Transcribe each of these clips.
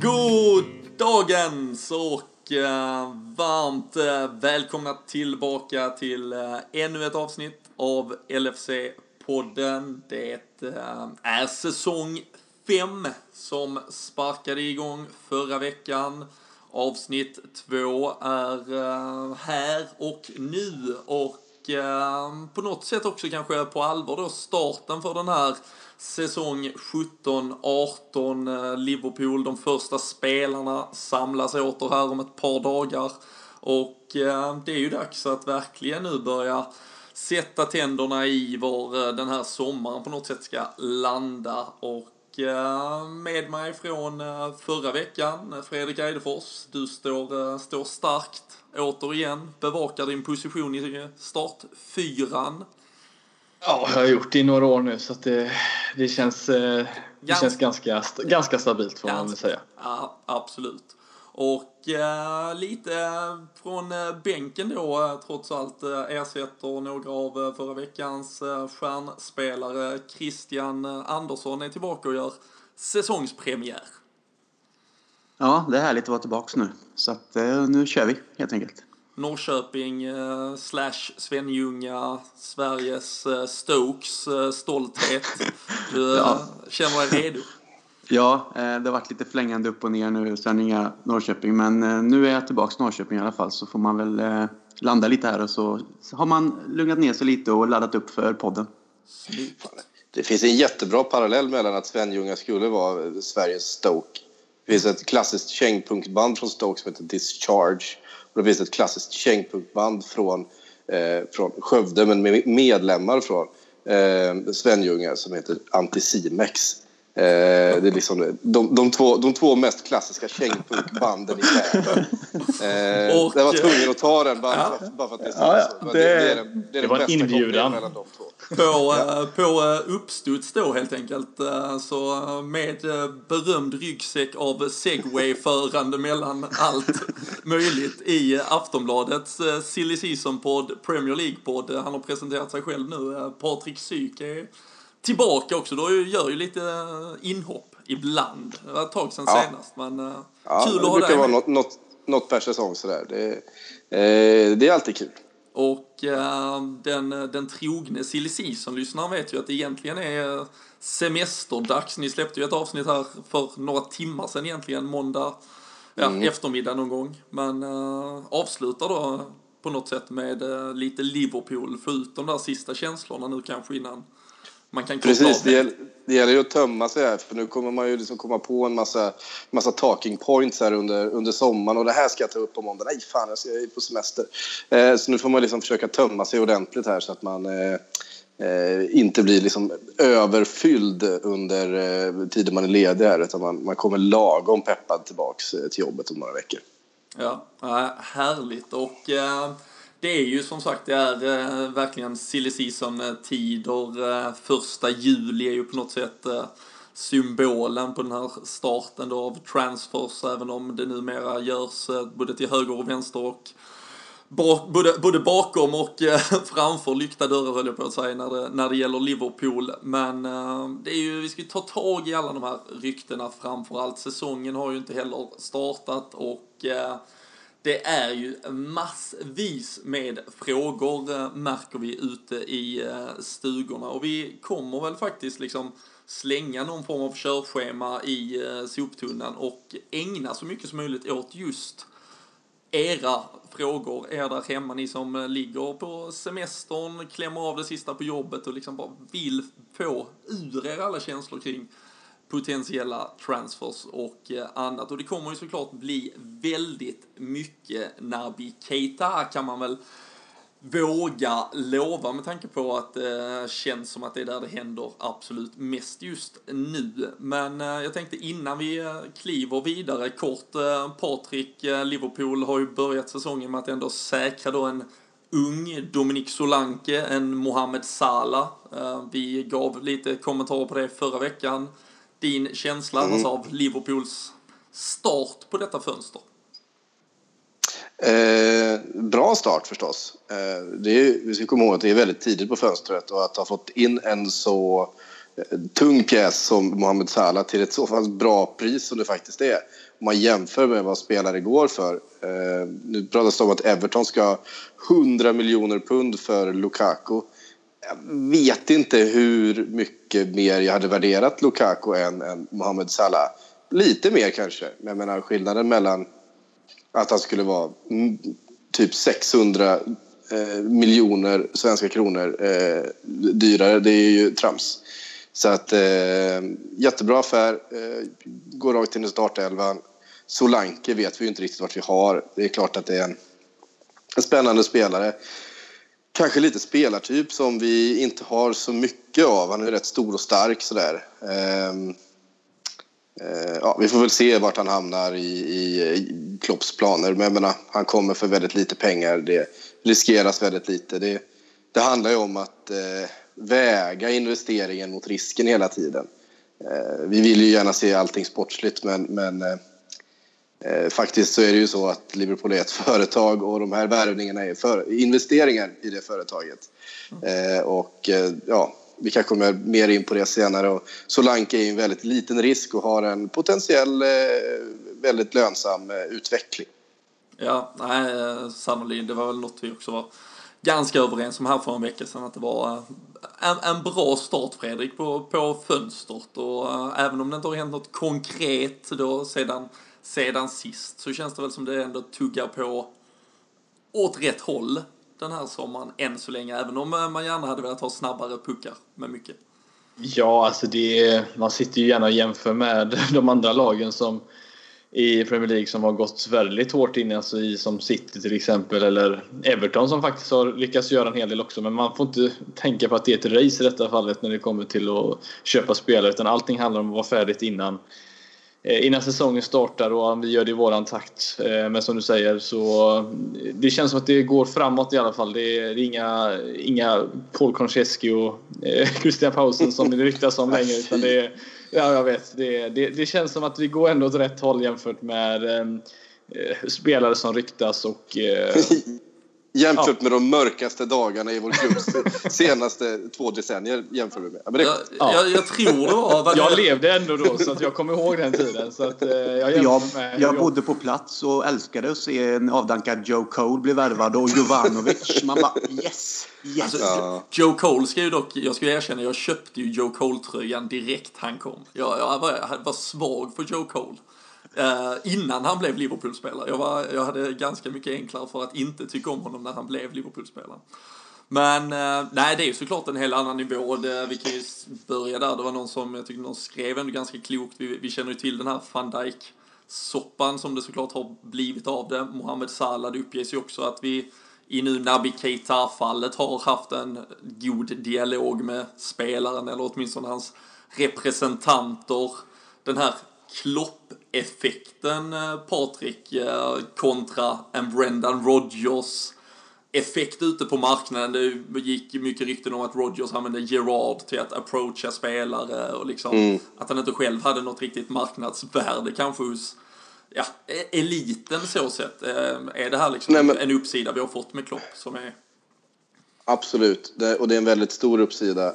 God dagens och eh, varmt eh, välkomna tillbaka till eh, ännu ett avsnitt av podden. Det är eh, säsong 5 som sparkade igång förra veckan. Avsnitt 2 är eh, här och nu och eh, på något sätt också kanske på allvar då starten för den här säsong 17-18 Liverpool, de första spelarna samlas åter här om ett par dagar och det är ju dags att verkligen nu börja sätta tänderna i var eh, den här sommaren på något sätt ska landa och eh, med mig från eh, förra veckan, Fredrik Eidefors, du står, står starkt återigen, bevakar din position i startfyran. Ja, jag har gjort det i några år nu så det, det känns, det Gans- känns ganska, ganska stabilt får man väl Ganska. säga. Ja, absolut. Och lite från eh, bänken då, eh, trots allt, eh, ersätter några av eh, förra veckans eh, stjärnspelare. Christian eh, Andersson är tillbaka och gör säsongspremiär. Ja, det är härligt att vara tillbaka nu. Så att, eh, nu kör vi helt enkelt. Norrköping eh, slash Svenljunga, Sveriges eh, Stokes eh, stolthet. Du eh, Ja. känner dig redo? Ja, eh, det har varit lite flängande upp och ner nu sändningar Norrköping. Men eh, nu är jag tillbaka i Norrköping i alla fall så får man väl eh, landa lite här och så, så har man lugnat ner sig lite och laddat upp för podden. Det finns en jättebra parallell mellan att Svenljunga skulle vara Sveriges Stoke. Det finns ett klassiskt kängpunkband från Stoke som heter Discharge. Och det finns ett klassiskt kängpunkband från, eh, från Skövde, men med medlemmar från eh, Svenljunga som heter Anticimex. Eh, det är liksom de, de, två, de två mest klassiska kängpunkbanden i världen. Eh, Och, jag var tvungen att ta den bara, ja. bara för att det är så. Ja, ja, det- det, det, är, den- det är det den var en inbjudan. mellan de två. På, eh, på eh, uppstuds då helt enkelt. Eh, Så eh, med berömd ryggsäck av segway-förande mellan allt möjligt i Aftonbladets Silly Season-podd, Premier League-podd. Han har presenterat sig själv nu. Patrik Syk är tillbaka också. Du gör ju lite eh, inhopp ibland. Det var ett tag sedan Ja. senast, men eh, Ja, kul det att ha brukar dig vara med. något, något, något per säsong sådär. Det, eh, det är alltid kul. Och eh, den, den trogne silly season-lyssnaren vet ju att det egentligen är semesterdags. Ni släppte ju ett avsnitt här för några timmar sedan egentligen, måndag ja, eftermiddag någon gång. Men eh, avslutar då på något sätt med eh, lite Liverpool, få ut de där sista känslorna nu kanske innan man kan Precis, det gäller, det gäller ju att tömma sig här för nu kommer man ju liksom komma på en massa, massa talking points här under, under sommaren och det här ska jag ta upp på måndag. Nej fan, jag ska jag är på semester. Eh, så nu får man liksom försöka tömma sig ordentligt här så att man eh, eh, inte blir liksom överfylld under eh, tiden man är ledig här utan man, man kommer lagom peppad tillbaks eh, till jobbet om några veckor. Ja, härligt. Och eh, det är ju som sagt, det är eh, verkligen silly season-tider. Eh, eh, första juli är ju på något sätt eh, symbolen på den här starten då av transfers, även om det numera görs eh, både till höger och vänster och bak, både, både bakom och eh, framför lyckta dörrar höll jag på att säga när det, när det gäller Liverpool. Men eh, det är ju, vi ska ju ta tag i alla de här ryktena framför allt. Säsongen har ju inte heller startat och eh, det är ju massvis med frågor eh, märker vi ute i eh, stugorna. Och vi kommer väl faktiskt liksom slänga någon form av körschema i eh, soptunnan och ägna så mycket som möjligt åt just era frågor, er där hemma, ni som ligger på semestern, klämmer av det sista på jobbet och liksom bara vill få ur er alla känslor kring potentiella transfers och eh, annat. Och det kommer ju såklart bli väldigt mycket Nabi Keita kan man väl våga lova med tanke på att det eh, känns som att det är där det händer absolut mest just nu. Men eh, jag tänkte innan vi eh, kliver vidare kort, eh, Patrik, eh, Liverpool har ju börjat säsongen med att ändå säkra då en ung Dominic Solanke en Mohamed Salah. Eh, vi gav lite kommentarer på det förra veckan. Din känsla mm. alltså av Liverpools start på detta fönster? Eh, bra start förstås. Eh, det är, vi ska komma ihåg att det är väldigt tidigt på fönstret och att ha fått in en så eh, tung pjäs som Mohamed Salah till ett så pass bra pris som det faktiskt är. Om man jämför med vad spelare går för. Eh, nu pratas det om att Everton ska ha 100 miljoner pund för Lukaku. Jag vet inte hur mycket mer jag hade värderat Lukaku än, än Mohamed Salah. Lite mer kanske. Men jag menar skillnaden mellan att han skulle vara typ 600 eh, miljoner svenska kronor eh, dyrare. Det är ju trams. Så att eh, jättebra affär. Eh, går rakt in i startelvan. Solanke vet vi ju inte riktigt vart vi har. Det är klart att det är en, en spännande spelare. Kanske lite spelartyp som vi inte har så mycket av. Han är rätt stor och stark sådär. Ehm, eh, ja, vi får väl se vart han hamnar i, i Klopps planer. Men jag menar, han kommer för väldigt lite pengar. Det riskeras väldigt lite. Det, det handlar ju om att eh, väga investeringen mot risken hela tiden. Eh, vi vill ju gärna se allting sportsligt men, men eh Eh, faktiskt så är det ju så att Liverpool är ett företag och de här värvningarna är för, investeringar i det företaget. Eh, och eh, ja, vi kanske kommer mer in på det senare. Och Solanke är en väldigt liten risk och har en potentiell eh, väldigt lönsam eh, utveckling. Ja, nej, eh, sannolikt. Det var väl något vi också var ganska överens om här för en vecka sedan att det var en, en bra start Fredrik på, på fönstret och även om det inte har hänt något konkret då sedan, sedan sist så känns det väl som det ändå tuggar på åt rätt håll den här sommaren än så länge, även om eh, man gärna hade velat ha snabbare puckar med mycket. Ja, alltså det man sitter ju gärna och jämför med de andra lagen som i Premier League som har gått väldigt hårt in, alltså i, som City till exempel, eller Everton som faktiskt har lyckats göra en hel del också. Men man får inte tänka på att det är ett race i detta fallet när det kommer till att köpa spelare, utan allting handlar om att vara färdigt innan Eh, innan säsongen startar och vi gör det i våran takt. Eh, men som du säger så det känns som att det går framåt i alla fall. Det är inga, inga Paul Konchesky och eh, Christian Paulsen som det ryktas om längre. Utan det är, ja, jag vet. Det, det, det, känns som att vi går ändå åt rätt håll jämfört med eh, spelare som ryktas och eh, Jämfört ja. med de mörkaste dagarna i vår klubbs senaste två decennier. Jämför vi med. Men det, ja. jag, jag, tror det var... jag levde ändå då så att jag kommer ihåg den tiden. Så att, eh, jag jag, jag bodde på plats och älskade att se en avdankad Joe Cole bli värvad och Jovanovic. Man bara yes! yes. Alltså, ja. Joe Cole ska ju dock, jag ska erkänna, jag köpte ju Joe Cole-tröjan direkt han kom. Jag, jag, var, jag var svag för Joe Cole. Uh, innan han blev Liverpool-spelare. Jag, var, jag hade ganska mycket enklare för att inte tycka om honom när han blev Liverpool-spelare. Men uh, nej, det är ju såklart en helt annan nivå. Det, vi kan ju börja där. Det var någon som, jag tyckte någon skrev ändå ganska klokt. Vi, vi känner ju till den här van Dijk soppan som det såklart har blivit av det. Mohamed Salah, det uppges ju också att vi i nu Nabi Keita-fallet har haft en god dialog med spelaren eller åtminstone hans representanter. Den här Klopp, eh, Patrik, eh, kontra en Brendan Rodgers effekt ute på marknaden. Det gick mycket rykten om att Rodgers använde Gerard till att approacha spelare och liksom mm. att han inte själv hade något riktigt marknadsvärde kanske hos ja, e- eliten så sett. Eh, är det här liksom Nej, men... en uppsida vi har fått med Klopp som är Absolut, det, och det är en väldigt stor uppsida.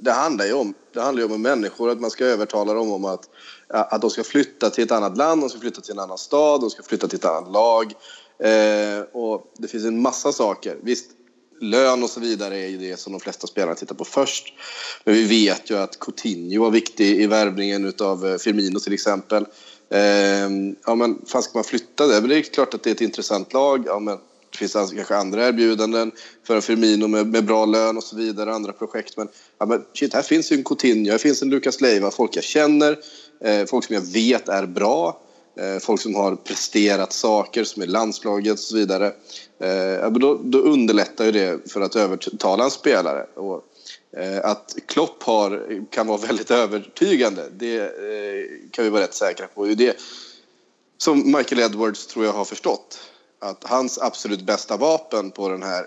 Det handlar ju om, det handlar ju om människor, att man ska övertala dem om att att de ska flytta till ett annat land, de ska flytta till en annan stad, de ska flytta till ett annat lag. Eh, och det finns en massa saker. Visst, lön och så vidare är ju det som de flesta spelarna tittar på först. Men vi vet ju att Coutinho var viktig i värvningen av eh, Firmino till exempel. Eh, ja, men fan ska man flytta det? Men det är klart att det är ett intressant lag. Ja, men det finns alltså kanske andra erbjudanden för Firmino med, med bra lön och så vidare, andra projekt. Men, ja, men shit, här finns ju en Coutinho, här finns en Lucas Leiva, folk jag känner. Eh, folk som jag vet är bra. Eh, folk som har presterat saker, som är landslaget och så vidare. Eh, då, då underlättar ju det för att övertala en spelare. Och, eh, att Klopp har, kan vara väldigt övertygande, det eh, kan vi vara rätt säkra på. Det är det som Michael Edwards tror jag har förstått. Att hans absolut bästa vapen på den här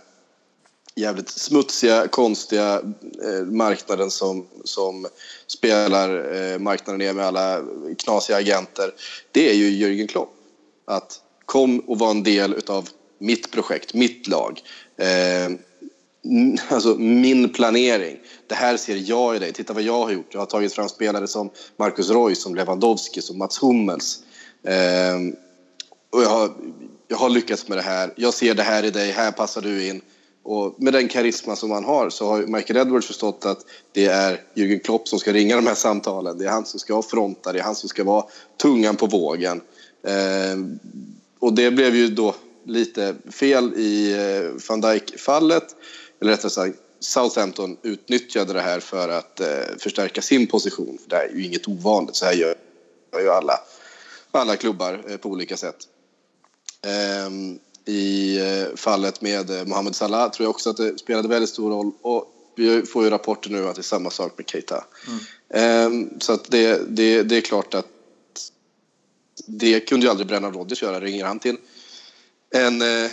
jävligt smutsiga, konstiga eh, marknaden som, som spelar eh, marknaden är med alla knasiga agenter. Det är ju Jürgen Klopp. Att kom och var en del utav mitt projekt, mitt lag. Eh, alltså min planering. Det här ser jag i dig. Titta vad jag har gjort. Jag har tagit fram spelare som Marcus Roy, som Lewandowski, som Mats Hummels. Eh, och jag har, jag har lyckats med det här. Jag ser det här i dig. Här passar du in. Och med den karisma som han har så har Michael Edwards förstått att det är Jürgen Klopp som ska ringa de här samtalen. Det är han som ska fronta, det är han som ska vara tungan på vågen. Eh, och det blev ju då lite fel i eh, van Dijk-fallet. Eller rättare sagt, Southampton utnyttjade det här för att eh, förstärka sin position. För det är ju inget ovanligt, så här gör ju alla, alla klubbar eh, på olika sätt. Um, I uh, fallet med uh, Mohamed Salah tror jag också att det spelade väldigt stor roll. Och vi får ju rapporter nu att det är samma sak med Keita. Mm. Um, så att det, det, det är klart att det kunde ju aldrig Brennan Rodgers göra. Ringer han till en, eh,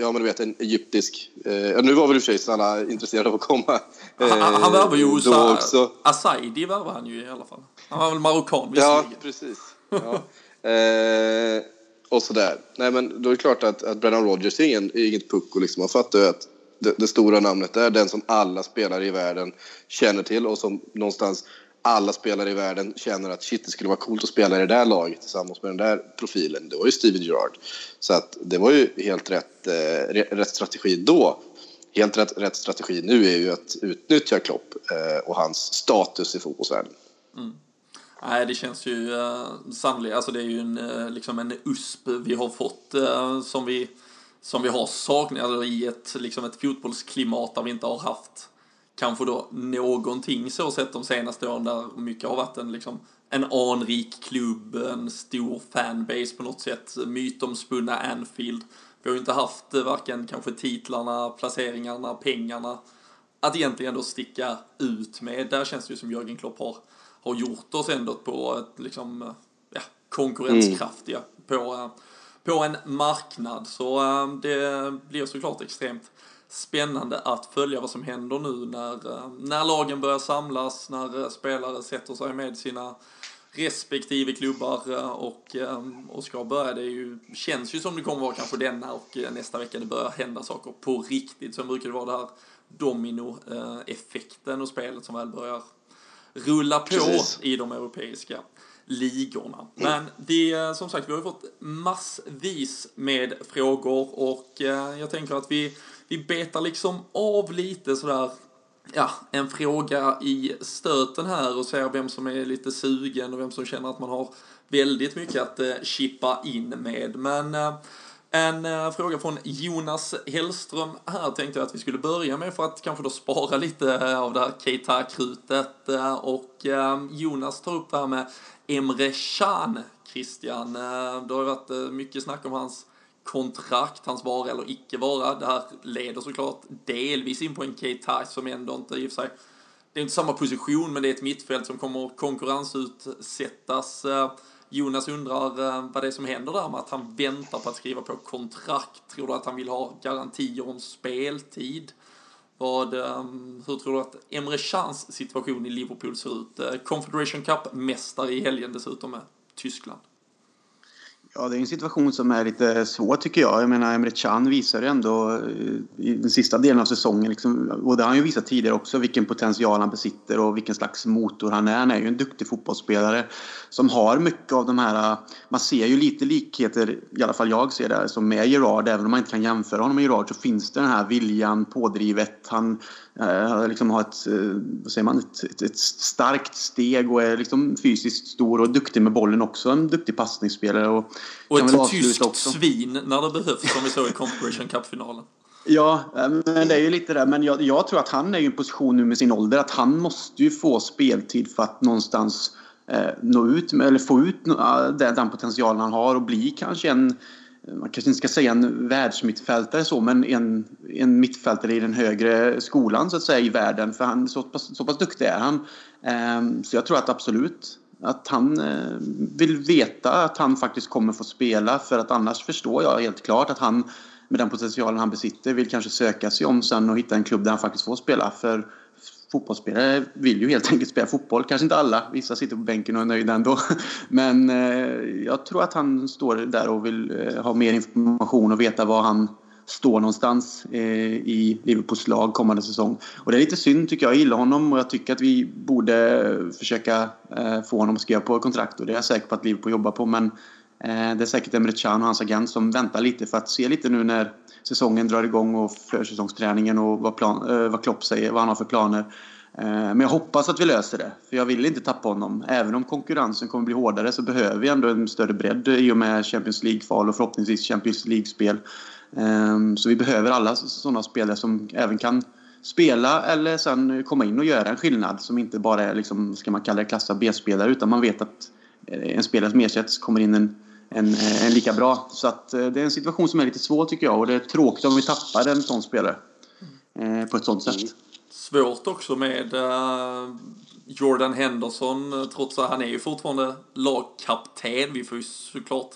ja men du vet en egyptisk, eh, nu var väl i och för sig Salah intresserad av att komma. Eh, han, han värvade ju då också. Asaidi värvade han ju i alla fall. Han var väl marockan Ja, precis. Ja. och sådär. Nej men då är det klart att, att Brennan Rodgers är, ingen, är inget pucko liksom. Man fattar ju att det, det, stora namnet är den som alla spelare i världen känner till och som någonstans alla spelare i världen känner att shit, det skulle vara coolt att spela i det där laget tillsammans med den där profilen. Det var ju Steven Gerrard. Så att det var ju helt rätt, eh, rätt strategi då. Helt rätt, rätt strategi nu är ju att utnyttja Klopp eh, och hans status i fotbollsvärlden. Mm. Nej, det känns ju eh, sannolikt, alltså det är ju en, eh, liksom en USP vi har fått eh, som, vi, som vi har saknat alltså i ett, liksom ett fotbollsklimat där vi inte har haft kanske då någonting så sett de senaste åren där mycket har varit en liksom en anrik klubb, en stor fanbase på något sätt, mytomspunna Anfield. Vi har ju inte haft eh, varken kanske titlarna, placeringarna, pengarna att egentligen då sticka ut med. Där känns det ju som Jörgen Klopp har, har gjort oss ändå på ett liksom, ja, konkurrenskraftiga mm. på, på en marknad. Så det blir såklart extremt spännande att följa vad som händer nu när, när lagen börjar samlas, när spelare sätter sig med sina respektive klubbar och, och ska börja. Det ju, känns ju som det kommer vara kanske denna och nästa vecka det börjar hända saker på riktigt. Sen brukar det vara det här dominoeffekten och spelet som väl börjar rulla på Precis. i de europeiska ligorna. Men det, som sagt, vi har ju fått massvis med frågor och jag tänker att vi vi betar liksom av lite sådär, ja, en fråga i stöten här och ser vem som är lite sugen och vem som känner att man har väldigt mycket att eh, chippa in med. Men eh, en eh, fråga från Jonas Hellström här tänkte jag att vi skulle börja med för att kanske då spara lite eh, av det här Keita-krutet. Eh, och eh, Jonas tar upp det här med Emre Can, Christian. Eh, det har ju varit eh, mycket snack om hans kontrakt, hans vara eller icke vara. Det här leder såklart delvis in på en Keita som ändå inte i och för sig det är inte samma position, men det är ett mittfält som kommer konkurrensutsättas. Jonas undrar eh, vad det är som händer där med att han väntar på att skriva på kontrakt. Tror du att han vill ha garantier om speltid? Vad, eh, hur tror du att Emre Chans situation i Liverpool ser ut? Eh, Confederation Cup-mästare i helgen dessutom med Tyskland. Ja, det är en situation som är lite svår tycker jag. Jag menar, Emre Can visar ju ändå eh, i den sista delen av säsongen, liksom, och det har han ju visat tidigare också, vilken potential han besitter och vilken slags motor han är. Han är ju en duktig fotbollsspelare som har mycket av de här... Eh, man ser ju lite likheter, i alla fall jag ser det, som med Gerard. Även om man inte kan jämföra honom med Gerard så finns det den här viljan, pådrivet. Han eh, liksom har ett, eh, vad säger man, ett, ett, ett, starkt steg och är liksom fysiskt stor och duktig med bollen också. En duktig passningsspelare. Och, och ett tyskt också. svin när det behövs som vi såg i Confederation Cup-finalen. Ja, eh, men det är ju lite det. Men jag, jag, tror att han är i en position nu med sin ålder att han måste ju få speltid för att någonstans eh, nå ut med, eller få ut den, den potentialen han har och bli kanske en man kanske inte ska säga en världsmittfältare så, men en, en mittfältare i den högre skolan så att säga i världen. För han, så, pass, så pass duktig är han. Eh, så jag tror att absolut att han eh, vill veta att han faktiskt kommer få spela för att annars förstår jag helt klart att han med den potentialen han besitter vill kanske söka sig om sen och hitta en klubb där han faktiskt får spela. För fotbollsspelare vill ju helt enkelt spela fotboll. Kanske inte alla. Vissa sitter på bänken och är nöjda ändå. Men eh, jag tror att han står där och vill eh, ha mer information och veta var han står någonstans eh, i Liverpools lag kommande säsong. Och det är lite synd tycker jag. Jag gillar honom och jag tycker att vi borde försöka få honom att skriva på kontrakt och det är jag säker på att Liverpool jobbar på. Men det är säkert Emre Can och hans agent som väntar lite för att se lite nu när säsongen drar igång och försäsongsträningen och vad, plan, eh, vad Klopp säger, vad han har för planer. Eh, men jag hoppas att vi löser det, för jag vill inte tappa honom. Även om konkurrensen kommer bli hårdare så behöver vi ändå en större bredd i och med Champions League-kval och förhoppningsvis Champions League-spel. Ehm, så vi behöver alla sådana spelare som även kan spela eller sen komma in och göra en skillnad som inte bara är, liksom, ska man kalla det, klassa B-spelare utan man vet att eh, en spelare som ersätts kommer in en, en, eh, en, lika bra. Så att eh, det är en situation som är lite svår tycker jag och det är tråkigt om vi tappar en sån spelare eh, på ett sånt sätt. Svårt också med Jordan Henderson trots att han är ju fortfarande lagkapten. Vi får ju såklart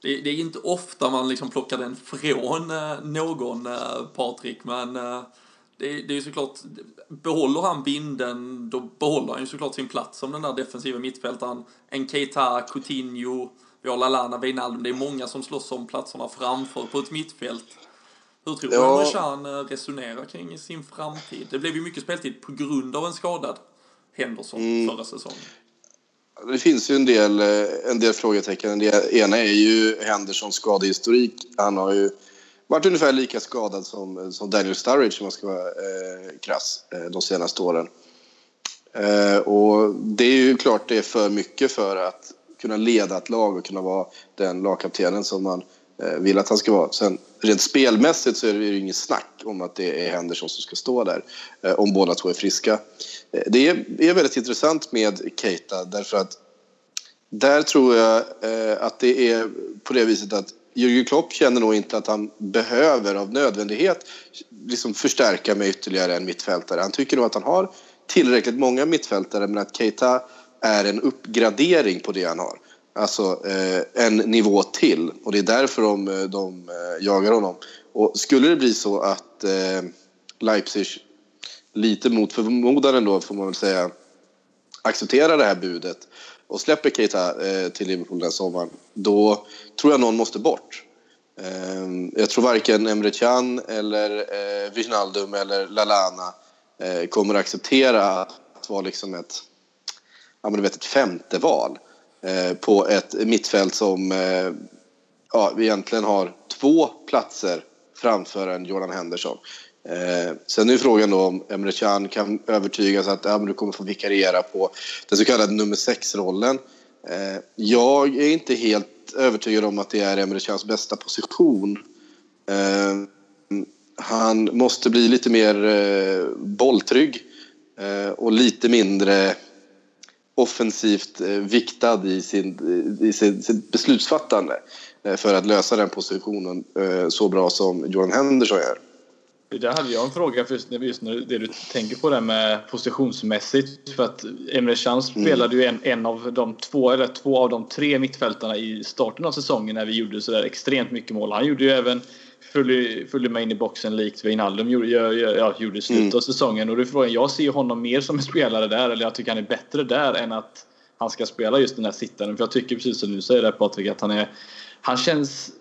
det, det, är inte ofta man liksom plockar den från eh, någon, Patrik, men det, det är ju såklart, behåller han binden, då behåller han ju såklart sin plats som den där defensiva mittfältaren. En Keita, Coutinho, vi har Lalana, Wijnaldum, det är många som slåss om platserna framför på ett mittfält. Hur tror du ja. Chan resonerar kring sin framtid? Det blev ju mycket speltid på grund av en skadad Henderson mm. förra säsongen. Det finns ju en del, eh, en del frågetecken. Det ena är ju Hendersons skadehistorik. Han har ju varit ungefär lika skadad som, som Daniel Sturridge om man ska vara eh, krass eh, de senaste åren. Eh, och det är ju klart det är för mycket för att kunna leda ett lag och kunna vara den lagkaptenen som man eh, vill att han ska vara. Sen rent spelmässigt så är det ju inget snack om att det är Henderson som ska stå där eh, om båda två är friska. Eh, det är, väldigt intressant med Keita därför att där tror jag att det är på det viset att Jürgen Klopp känner nog inte att han behöver av nödvändighet liksom förstärka med ytterligare en mittfältare. Han tycker nog att han har tillräckligt många mittfältare men att Keita är en uppgradering på det han har. Alltså eh, en nivå till och det är därför de, eh, de eh, jagar honom. Och skulle det bli så att eh, Leipzig lite mot förmodan ändå får man väl säga accepterar det här budet och släpper Keita eh, till Liverpool den sommaren då tror jag någon måste bort. Eh, jag tror varken Emre Can eller eh, Wijnaldum eller Lalana eh, kommer acceptera att vara liksom ett, ja, men du vet, ett femte val eh, på ett mittfält som eh, ja, egentligen har två platser framför en Jordan Henderson. Eh, sen är frågan då om Emre Can kan övertygas att ja, men du kommer få vikariera på den så kallade nummer sex-rollen. Eh, jag är inte helt övertygad om att det är Emre Cans bästa position. Eh, han måste bli lite mer eh, bolltrygg eh, och lite mindre offensivt eh, viktad i, sin, i sin, sitt beslutsfattande eh, för att lösa den positionen eh, så bra som Johan Henderson gör. Där hade jag en fråga för just, just när det du tänker på det med positionsmässigt. För att Emre Can mm. spelade ju en, en av de två, eller två av de tre mittfältarna i starten av säsongen när vi gjorde sådär extremt mycket mål. Han gjorde ju även följde med in i boxen likt Wijnaldum gjorde, ja, gjorde i slutet mm. av säsongen. Och det frågan, jag ser honom mer som en spelare där, eller jag tycker han är bättre där än att han ska spela just den här sittaren. För jag tycker precis som du säger där Patrik, att han är han känns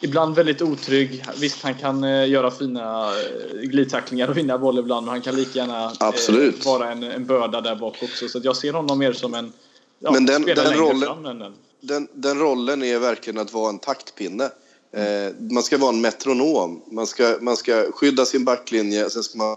ibland väldigt otrygg. Visst, han kan eh, göra fina eh, glidtacklingar och vinna boll ibland, men han kan lika gärna eh, vara en, en börda där bak också. Så jag ser honom mer som en ja, men den, den rollen. Den, den rollen är verkligen att vara en taktpinne. Eh, man ska vara en metronom. Man ska, man ska skydda sin backlinje, sen ska man,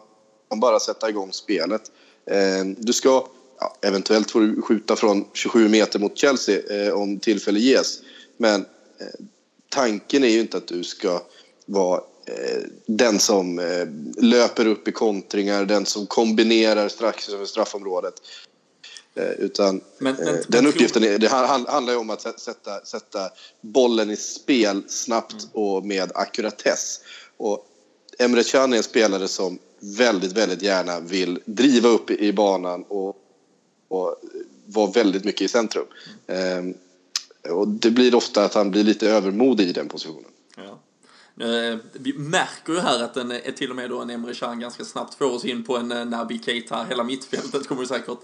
bara sätta igång spelet. Eh, du ska ja, eventuellt får du skjuta från 27 meter mot Chelsea eh, om tillfälle ges. Men eh, tanken är ju inte att du ska vara eh, den som eh, löper upp i kontringar, den som kombinerar strax över straffområdet. Eh, utan men, men, eh, den uppgiften är, det handlar ju om att sätta, sätta bollen i spel snabbt mm. och med ackuratess. Och Emre Can är en spelare som väldigt, väldigt gärna vill driva upp i banan och, och vara väldigt mycket i centrum. Mm. Och det blir ofta att han blir lite övermodig i den positionen. Ja. Eh, vi märker ju här att en, är till och med då en Emre Can ganska snabbt får oss in på en Naby Keita. Hela mittfältet kommer säkert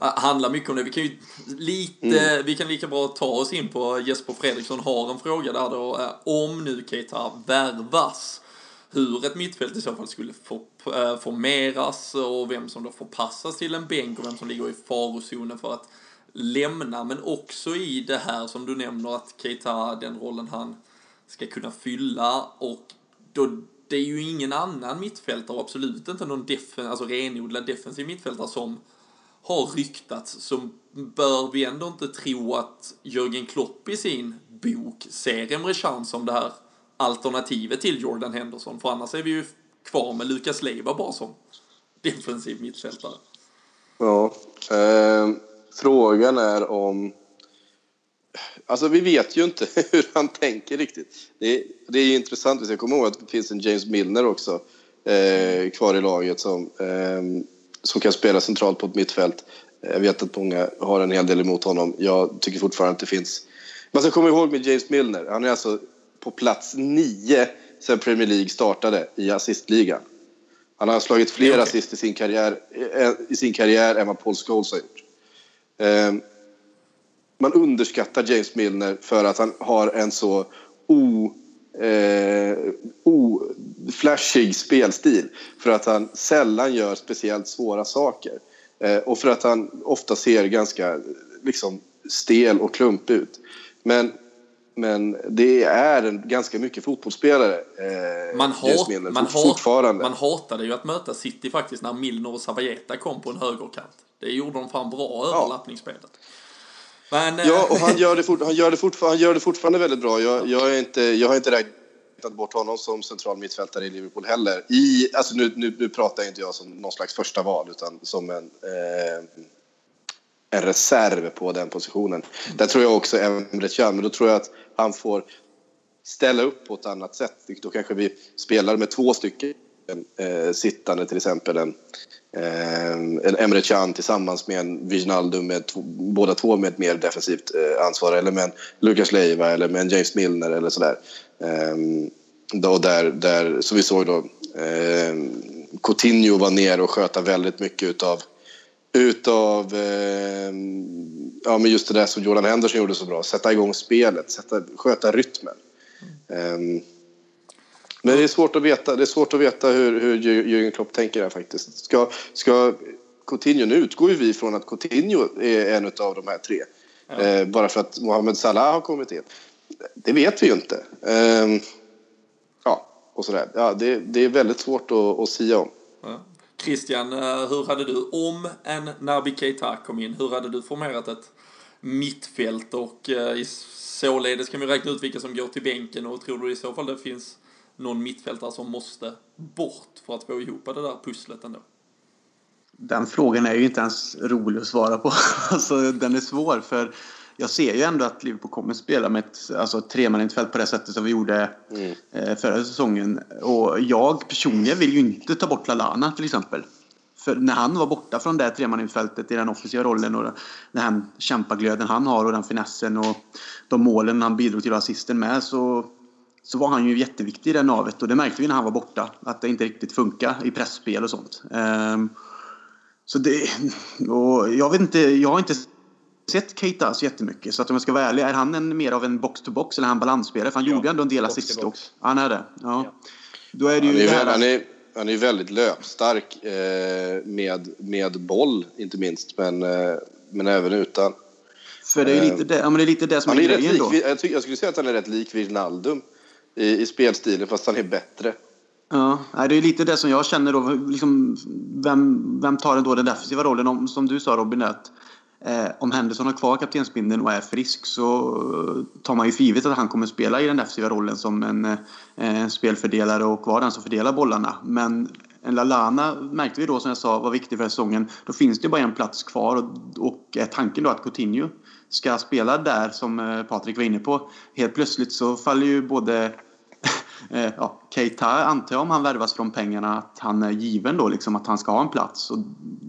eh, handla mycket om det. Vi kan ju lite, mm. vi kan lika bra ta oss in på Jesper Fredriksson har en fråga där då. Om nu Keita värvas, hur ett mittfält i så fall skulle formeras och vem som då får passas till en bänk och vem som ligger i farozonen för att lämna. Men också i det här som du nämner att Keita, den rollen han ska kunna fylla och då, det är ju ingen annan mittfältare, absolut inte någon defen, alltså renodlad defensiv mittfältare som har ryktats så bör vi ändå inte tro att Jörgen Klopp i sin bok ser Emre Can som det här alternativet till Jordan Henderson. För annars är vi ju kvar med Lukas Leiva bara som defensiv mittfältare. Ja, eh, frågan är om Alltså vi vet ju inte hur han tänker riktigt. Det är, det är intressant. Vi ska komma ihåg att det finns en James Milner också eh, kvar i laget som, eh, som kan spela centralt på ett mittfält. Jag vet att många har en hel del emot honom. Jag tycker fortfarande att det finns... Man ska komma ihåg med James Milner. Han är alltså på plats nio sen Premier League startade i assistligan. Han har slagit fler okay. assist i sin karriär, eh, i sin karriär än vad Paul Scholes har gjort. Eh, man underskattar James Milner för att han har en så o, eh, oflashig spelstil. För att han sällan gör speciellt svåra saker. Eh, och för att han ofta ser ganska liksom, stel och klump ut. Men men det är en ganska mycket fotbollsspelare. Eh, man, hat, Milner, man, fortfarande. man hatade ju att möta City faktiskt när Milner och Savajeta kom på en högerkant. Det gjorde de fan bra överlappningsspelet. Men, eh, ja, och han gör det, fort, han gör det, fort, han gör det fortfarande väldigt bra. Jag, jag, är inte, jag har inte räknat bort honom som central mittfältare i Liverpool heller. I, alltså nu, nu, nu pratar inte jag som någon slags första val utan som en, eh, en reserv på den positionen. Mm. Där tror jag också Emre Can, men då tror jag att han får ställa upp på ett annat sätt. Då kanske vi spelar med två stycken eh, sittande till exempel. En, eh, Emre Can tillsammans med en Wijnaldum, med båda två med ett mer defensivt eh, ansvar eller med en Lucas Leiva eller med en James Milner eller sådär. Eh, då där, där, som vi såg då, eh, Coutinho var ner och sköta väldigt mycket utav utav eh, ja, men just det där som Jordan Henderson gjorde så bra. Sätta igång spelet, sätta, sköta rytmen. Mm. Men det är svårt att veta, det är svårt att veta hur, hur Jürgen Klopp tänker här faktiskt. Ska, ska Coutinho, nu utgår ju vi från att Coutinho är en av de här tre. Ja. Eh, bara för att Mohamed Salah har kommit in. Det vet vi ju inte. Eh, ja, och sådär. Ja, det, det är väldigt svårt att, att sia om. Ja. Christian, eh, hur hade du, om en Naby Keita kom in, hur hade du formerat ett mittfält och eh, således kan vi räkna ut vilka som går till bänken och tror du i så fall det finns någon mittfältare som måste bort för att få ihop det där pusslet ändå? Den frågan är ju inte ens rolig att svara på. alltså, den är svår för jag ser ju ändå att Liverpool kommer spela med ett, alltså ett tremannamittfält på det sättet som vi gjorde mm. eh, förra säsongen. Och jag personligen vill ju inte ta bort Lalana till exempel. För när han var borta från det tremannamittfältet i den offensiva rollen och den här kämpaglöden han har och den finessen och de målen han bidrog till assisten med så så var han ju jätteviktig i det navet och det märkte vi när han var borta. Att det inte riktigt funkar i pressspel och sånt. Um, så det, och jag vet inte, jag har inte sett Keita så jättemycket. Så att om jag ska vara ärlig, är han en, mer av en box-to-box eller är han balansspelare? För han ja, gjorde ändå en del assist också. Han är det? Ja. ja. Då är det ju han, är, det han, är, han är väldigt löpstark eh, med, med boll, inte minst. Men, eh, men även utan. För det är lite det, ja, men det, är lite det som är, är grejen då. Jag, tycker, jag skulle säga att han är rätt lik Wijnaldum i, i spelstilen fast han är bättre. Ja, det är lite det som jag känner då. Liksom, vem, vem tar då den defensiva rollen? Om, som du sa Robin, att eh, om Henderson har kvar kaptensbindeln och är frisk så eh, tar man ju för givet att han kommer spela i den defensiva rollen som en, eh, spelfördelare och vara den som fördelar bollarna. Men en Lalana märkte vi då som jag sa var viktig för säsongen. Då finns det bara en plats kvar och, och är tanken då att Coutinho ska spela där som eh, Patrik var inne på. Helt plötsligt så faller ju både Eh, ja, Keita antar jag om han värvas från pengarna att han är given då liksom att han ska ha en plats. Och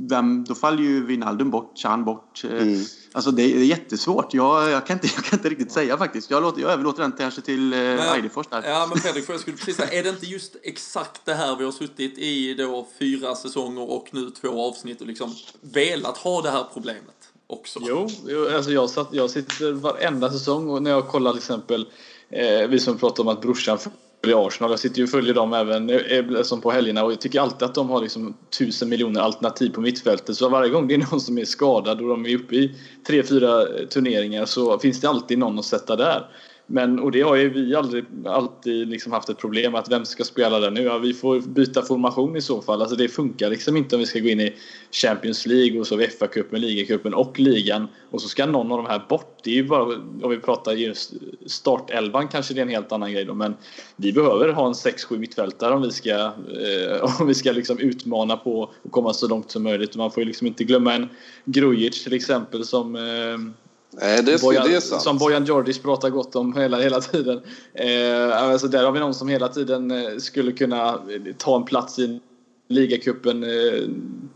vem, då faller ju Wijnaldum bort, Chan bort. Eh, Mm. Alltså det är, det är jättesvårt. Jag, jag, kan inte, jag kan inte riktigt säga faktiskt. Jag, låter, jag överlåter den kanske till eh, Eidefors där. Ja, men Fredrik, för jag skulle precis säga, är det inte just exakt det här vi har suttit i då fyra säsonger och nu två avsnitt och liksom velat ha det här problemet också? Jo, alltså jag, satt, jag sitter varenda säsong och när jag kollar till exempel eh, vi som pratar om att brorsan följer Arsenal. Jag sitter ju och följer dem även eh, eh, som på helgerna och jag tycker alltid att de har liksom tusen miljoner alternativ på mittfältet. Så varje gång det är någon som är skadad och de är uppe i tre, fyra eh, turneringar så finns det alltid någon att sätta där. Men, och det har ju vi aldrig, alltid liksom haft ett problem att vem ska spela där nu? Ja, vi får byta formation i så fall. Alltså det funkar liksom inte om vi ska gå in i Champions League och så FA-cupen, ligacupen och ligan och så ska någon av de här bort. Det är ju bara, om vi pratar just startelvan kanske det är en helt annan grej då, men vi behöver ha en 6-7 mittfältare om vi ska, eh, om vi ska liksom utmana på och komma så långt som möjligt. Man får ju liksom inte glömma en Grujic till exempel som eh, Nej, det Bojan, det är sant. Som Bojan Djordjic pratar gott om hela, hela tiden. Eh, alltså där har vi någon som hela tiden eh, skulle kunna eh, ta en plats i ligacupen, eh,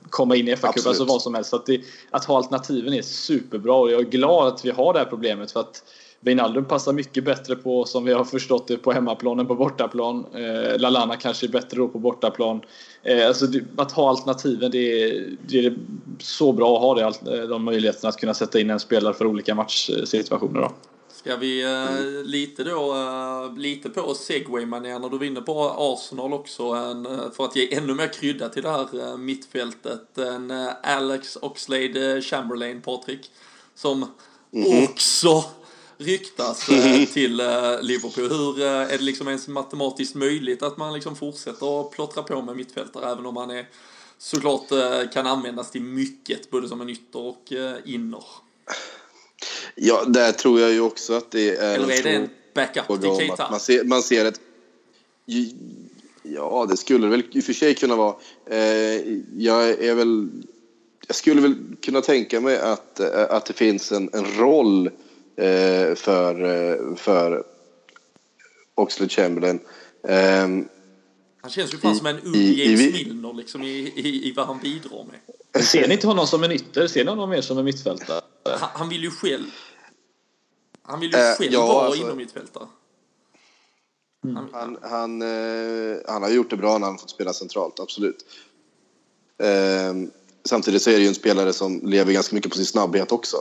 komma in i FA-cupen, alltså vad som helst. Att, det, att ha alternativen är superbra och jag är glad att vi har det här problemet för att Wijnaldum passar mycket bättre på, som vi har förstått det, på hemmaplan än på bortaplan. Eh, Lalana kanske är bättre då på bortaplan. Eh, alltså det, att ha alternativen, det är, det är så bra att ha det, eh, de möjligheterna att kunna sätta in en spelare för olika matchsituationer. Då. Ska vi eh, lite då, eh, lite på segway-manér när du vinner på Arsenal också, en, eh, för att ge ännu mer krydda till det här eh, mittfältet, en eh, Alex Oxlade Chamberlain, Patrik, som också ryktas eh, till eh, Liverpool. Hur eh, är det liksom ens matematiskt möjligt att man liksom fortsätter att plottra på med mittfältare även om man är såklart kan användas till mycket, både som en ytter och inner? Ja, där tror jag ju också att det är Eller är det en backup till Keita? man ser, man ser ett... Ja, det skulle det väl i och för sig kunna vara. Jag är väl... Jag skulle väl kunna tänka mig att, att det finns en, en roll för, eh, för Oxlade Chamberlain. Eh, Han känns ju fan I- som en ung i James Milner liksom i, i, i vad han bidrar med. Men Ser ni inte honom som en ytter? Ser ni honom mer som en mittfältare? Han, han vill ju själv... Han vill ju Eh, själv ja, vara alltså- inom mittfältare. Han, Han, han, eh, han har gjort det bra när han fått spela centralt, absolut. Eh, samtidigt så är det ju en spelare som lever ganska mycket på sin snabbhet också.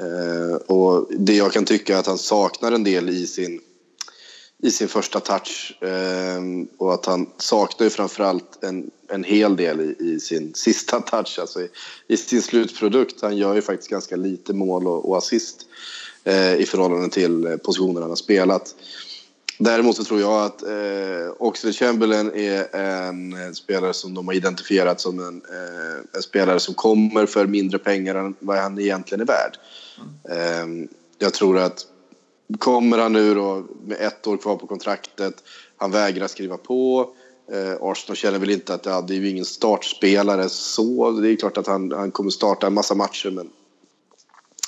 Eh, och det jag kan tycka är att han saknar en del i sin, i sin första touch. Eh, och att han saknar ju framförallt en, en hel del i, i sin sista touch, alltså i, i sin slutprodukt. Han gör ju faktiskt ganska lite mål och, och assist eh, i förhållande till eh, positionerna positionen han har spelat. Däremot så tror jag att eh, Oxlade Chamberlain är en eh, spelare som de har identifierat som en, eh, en spelare som kommer för mindre pengar än vad han egentligen är värd. Eh, jag tror att kommer han nu då med ett år kvar på kontraktet, han vägrar skriva på. Eh, Arsenal känner väl inte att ja, det är ju ingen startspelare så. Det är klart att han, han kommer starta en massa matcher men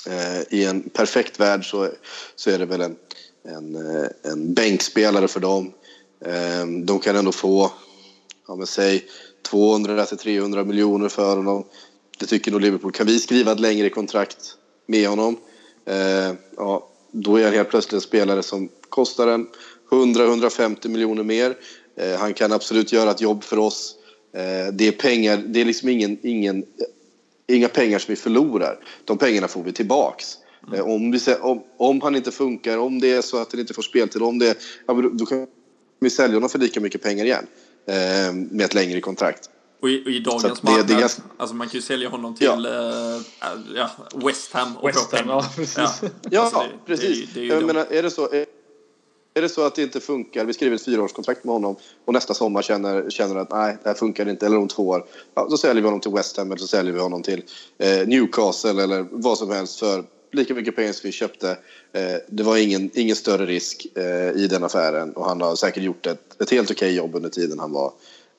eh, i en perfekt värld så, så är det väl en, en, eh, en bänkspelare för dem. Ehm, de kan ändå få, ja men säg 200-300 miljoner för honom. Det tycker nog Liverpool. Kan vi skriva ett längre kontrakt med honom? Ehm, ja, då är han helt plötsligt en spelare som kostar en 100-150 miljoner mer. Ehm, han kan absolut göra ett jobb för oss. Det är pengar, det är liksom ingen, ingen, inga pengar som vi förlorar. De pengarna får vi tillbaks. Eh, om, vi, om, om han inte funkar, om det är så att han inte får speltid, om det, ja, då, då kan vi sälja honom för lika mycket pengar igen. Eh, med ett längre kontrakt. och, i, och i dagens det- marknad, det ganska- alltså man kan ju sälja honom till Ja. eh, ja, West Ham och West Ham, ja, precis. Ja, Alltså, det- precis. det är- det är ju jag de- menar, är, det så, är, är det så att det inte funkar, vi skriver ett fyraårskontrakt med honom och nästa sommar känner, känner att nej, det här funkar inte, eller om två år, ja, då säljer vi honom till West Ham eller så säljer vi honom till eh, Newcastle eller vad som helst för lika mycket pengar som vi köpte. Eh, det var ingen, ingen större risk eh, i den affären och han har säkert gjort ett, ett helt okej jobb under tiden han var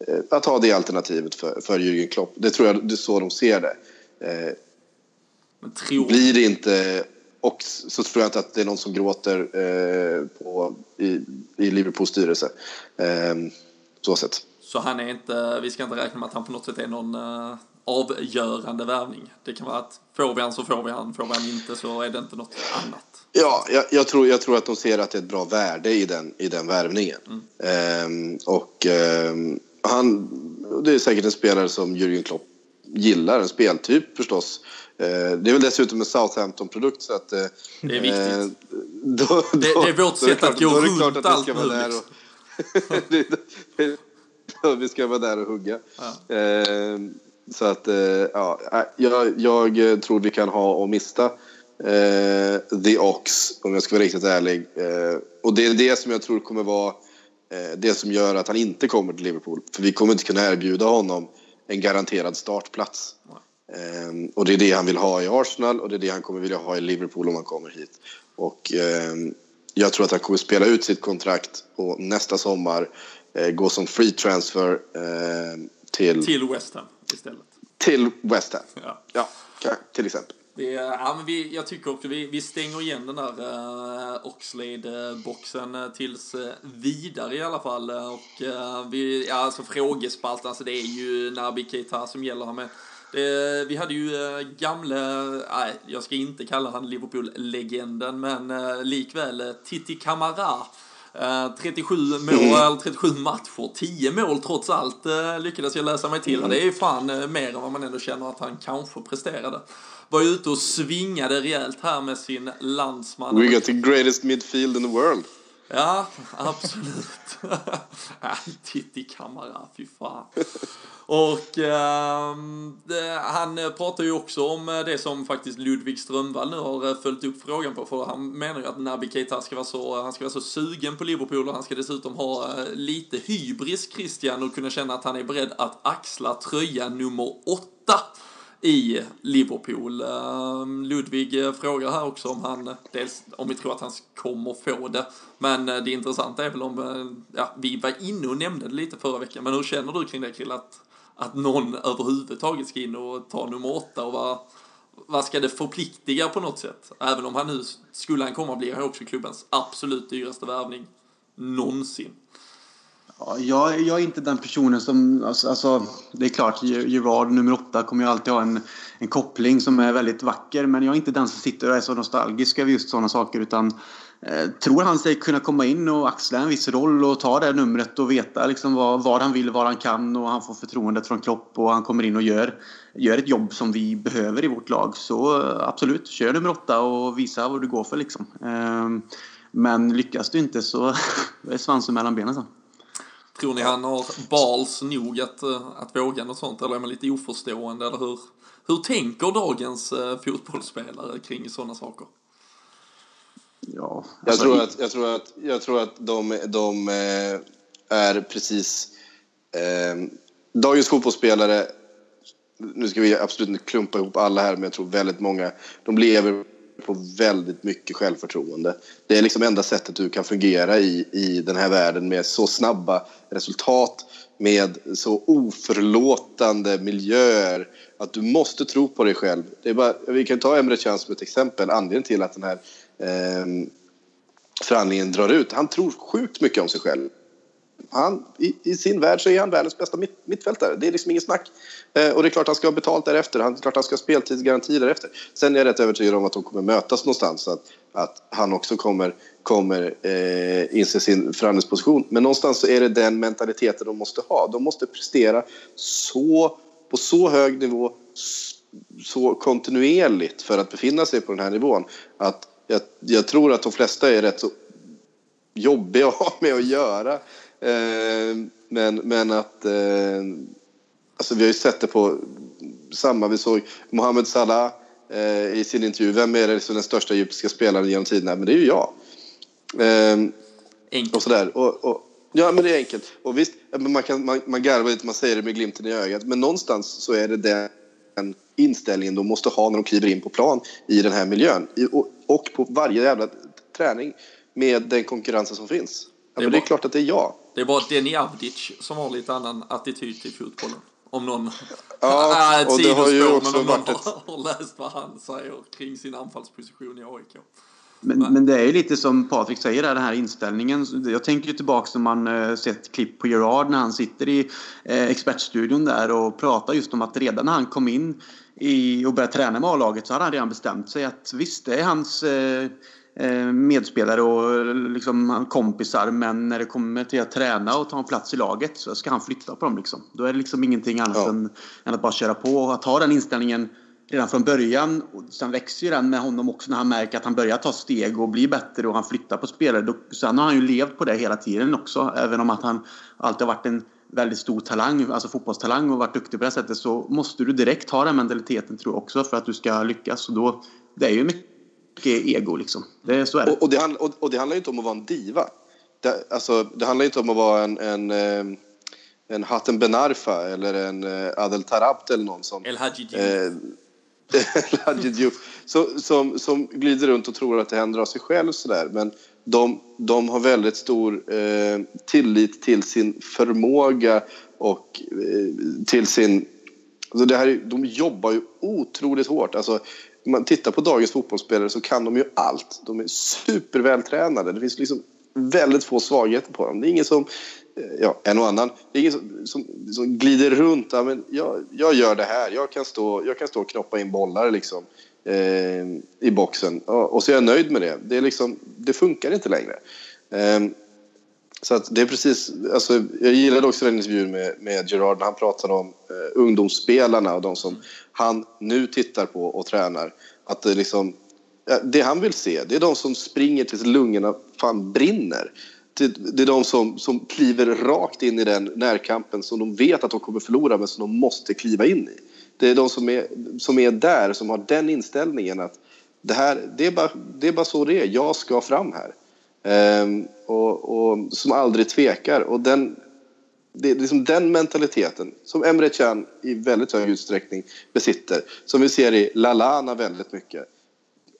eh, att ha det alternativet för, för Jürgen Klopp. Det tror jag det är så de ser det. Blir det inte och så tror jag inte att det är någon som gråter på, i, i Liverpools styrelse. Så sett. Så han är inte, vi ska inte räkna med att han på något sätt är någon avgörande värvning. Det kan vara att får vi han så får vi han, får vi han inte så är det inte något annat. Ja, jag, jag, tror, jag tror att de ser att det är ett bra värde i den, i den värvningen. Mm. Ehm, och ehm, han, det är säkert en spelare som Jürgen Klopp gillar, en speltyp förstås. Ehm, det är väl dessutom en Southampton-produkt så att... Eh, det är viktigt. Då, då, det, det, är vårt sätt att gå runt allt nu. vi ska vara där och hugga. Ja. Så att, eh, ja, äh, jag, jag, tror vi kan ha och mista eh, The Ox, om jag ska vara riktigt ärlig. Eh, och det är det som jag tror kommer vara eh, det som gör att han inte kommer till Liverpool. För vi kommer inte kunna erbjuda honom en garanterad startplats. Eh, och det är det han vill ha i Arsenal och det är det han kommer vilja ha i Liverpool om han kommer hit. Och eh, jag tror att han kommer spela ut sitt kontrakt och nästa sommar eh, gå som free transfer eh, till... Till West Ham istället. Till West Ham. Ja, ja till exempel. Vi, ja, men vi, jag tycker också vi, vi stänger igen den där uh, Oxlade-boxen uh, tills uh, vidare i alla fall. Uh, och uh, vi, ja, alltså frågespalten, alltså det är ju Naby Keita som gäller här med. Det, vi hade ju uh, gamle, nej, jag ska inte kalla han Liverpool-legenden, men likväl Titi Camara 37 mål, mm. 37 matcher, 10 mål trots allt uh, lyckades jag läsa mig till. Mm. Det är ju fan uh, mer än vad man ändå känner att han kanske presterade. Var ju ute och svingade rejält här med sin landsman. We got the greatest midfield in the world. Ja, absolut. Titti Kamara, fy fan. Och eh, han pratar ju också om eh, det som faktiskt Ludvig Strömvall nu har eh, följt upp frågan på. För han menar ju att Naby Keita ska vara så, han ska vara så sugen på Liverpool och han ska dessutom ha eh, lite hybris, Christian, och kunna känna att han är beredd att axla tröja nummer åtta i Liverpool. Ehm, Ludvig frågar här också om han, dels om vi tror att han kommer få det, men eh, det intressanta är väl om, eh, ja, vi var inne och nämnde det lite förra veckan, men hur känner du kring det Krill? att, att någon överhuvudtaget ska in och ta nummer åtta och vad, vad ska det förpliktiga på något sätt? Även om han nu, skulle han komma blir han också klubbens absolut dyraste värvning någonsin. Ja, jag, jag, är inte den personen som... Alltså, alltså, det är klart, Gerard nummer åtta kommer ju alltid ha en, en koppling som är väldigt vacker. Men jag är inte den som sitter och är så nostalgisk över just sådana saker. Utan eh, tror han sig kunna komma in och axla en viss roll och ta det numret och veta liksom vad, vad han vill, vad han kan och han får förtroendet från Klopp och han kommer in och gör, gör ett jobb som vi behöver i vårt lag. Så eh, absolut, kör nummer åtta och visa vad du går för liksom. Eh, men lyckas du inte så är svansen mellan benen sen. Tror ni han har bals nog att, eh, att våga något sånt eller är man lite oförstående eller hur, hur tänker dagens uh, fotbollsspelare kring sådana saker? Ja, alltså, jag, tror att, jag, tror att, jag tror att de, de eh, är precis... Eh, dagens fotbollsspelare, nu ska vi absolut inte klumpa ihop alla här, men jag tror väldigt många, de lever på väldigt mycket självförtroende. Det är liksom enda sättet du kan fungera i, i den här världen med så snabba resultat, med så oförlåtande miljöer. Att du måste tro på dig själv. Det är bara, vi kan ta Emre Can som ett exempel. Anledningen till att den här eh, förhandlingen drar ut. Han tror sjukt mycket om sig själv han, i, i, sin värld så är han världens bästa mitt, mittfältare. Det är liksom inget snack. Eh, och det är klart han ska ha betalt därefter. Han, det är klart han ska ha speltidsgaranti därefter. Sen är jag rätt övertygad om att de kommer mötas någonstans. Så att, att han också kommer, kommer eh, inse sin förhandlingsposition. Men någonstans så är det den mentaliteten de måste ha. De måste prestera så, på så hög nivå så kontinuerligt för att befinna sig på den här nivån. Att jag, jag tror att de flesta är rätt så jobbiga att ha med att göra. Eh, men, men att... Eh, alltså vi har ju sett det på samma. Vi såg Mohamed Salah eh, i sin intervju. Vem är det som den största egyptiska spelaren genom tiderna? Men det är ju jag. enkelt. Och sådär. Och, och, ja, men det är enkelt. Och visst, man, kan, man, man garvar lite, man säger det med glimten i ögat. Men någonstans så är det den inställningen de måste ha när de kliver in på plan i den här miljön. I, och, och på varje jävla träning med den konkurrensen som finns. Ja, det, är det är klart att det är jag. Det är bara Deni Avdic som har lite annan attityd till fotbollen. Om någon... Ja, äh, ett och det har ju också men om varit någon ett- har läst vad han säger kring sin anfallsposition i AIK. Men, men det är ju lite som Patrik säger, där, den här inställningen. Jag tänker ju tillbaka när man eh, sett klipp på Gerard när han sitter i eh, expertstudion där och pratar just om att redan när han kom in i, och började träna med A-laget så hade han redan bestämt sig att visst, det är hans eh, medspelare och eh, liksom kompisar men när det kommer till att träna och ta en plats i laget så ska han flytta på dem. Liksom. Då är det liksom ingenting annat Ja. än, än att bara köra på och att ha den inställningen redan från början. Och sen växer ju den med honom också när han märker att han börjar ta steg och bli bättre och han flyttar på spelare. Då, sen har han ju levt på det hela tiden också. Även om att han alltid har varit en väldigt stor talang, alltså fotbollstalang och varit duktig på det sättet så måste du direkt ha den mentaliteten tror jag också för att du ska lyckas. Och då, det är ju mycket ego liksom. Det, så är det. Och, och, det handl- och, och det handlar ju inte om att vara en diva. Det, alltså, det handlar inte om att vara en, en, eh, en Hatem Benarfa eller en eh, Adel Tarabt eller någon som... El Hadji. Eh, så, som, som glider runt och tror att det händer av sig själv. Sådär. Men de, de har väldigt stor eh, tillit till sin förmåga och eh, till sin... Alltså det här, de jobbar ju otroligt hårt. Alltså, om man tittar på dagens fotbollsspelare så kan de ju allt. De är supervältränade. Det finns liksom väldigt få svagheter på dem. Det är ingen som, eh, ja, en och annan, det är ingen som, som, som glider runt. Ja, men jag, jag gör det här. Jag kan stå, jag kan stå och knoppa in bollar liksom, eh, i boxen. Ja, och så är jag nöjd med det. Det, är liksom, det funkar inte längre. Eh, så att det är precis, alltså, jag gillade också den intervjun med, med Gerard när han pratade om eh, ungdomsspelarna och de som han nu tittar på och tränar. Att det, liksom, det han vill se, det är de som springer tills lungorna fan brinner. Det, det är de som, som kliver rakt in i den närkampen som de vet att de kommer förlora men som de måste kliva in i. Det är de som är, som är där, som har den inställningen att det, här, det, är bara, det är bara så det är, jag ska fram här. Ehm, och, och som aldrig tvekar. Och den, det är liksom den mentaliteten som Emre Can i väldigt hög utsträckning besitter. Som vi ser i Lalana väldigt mycket.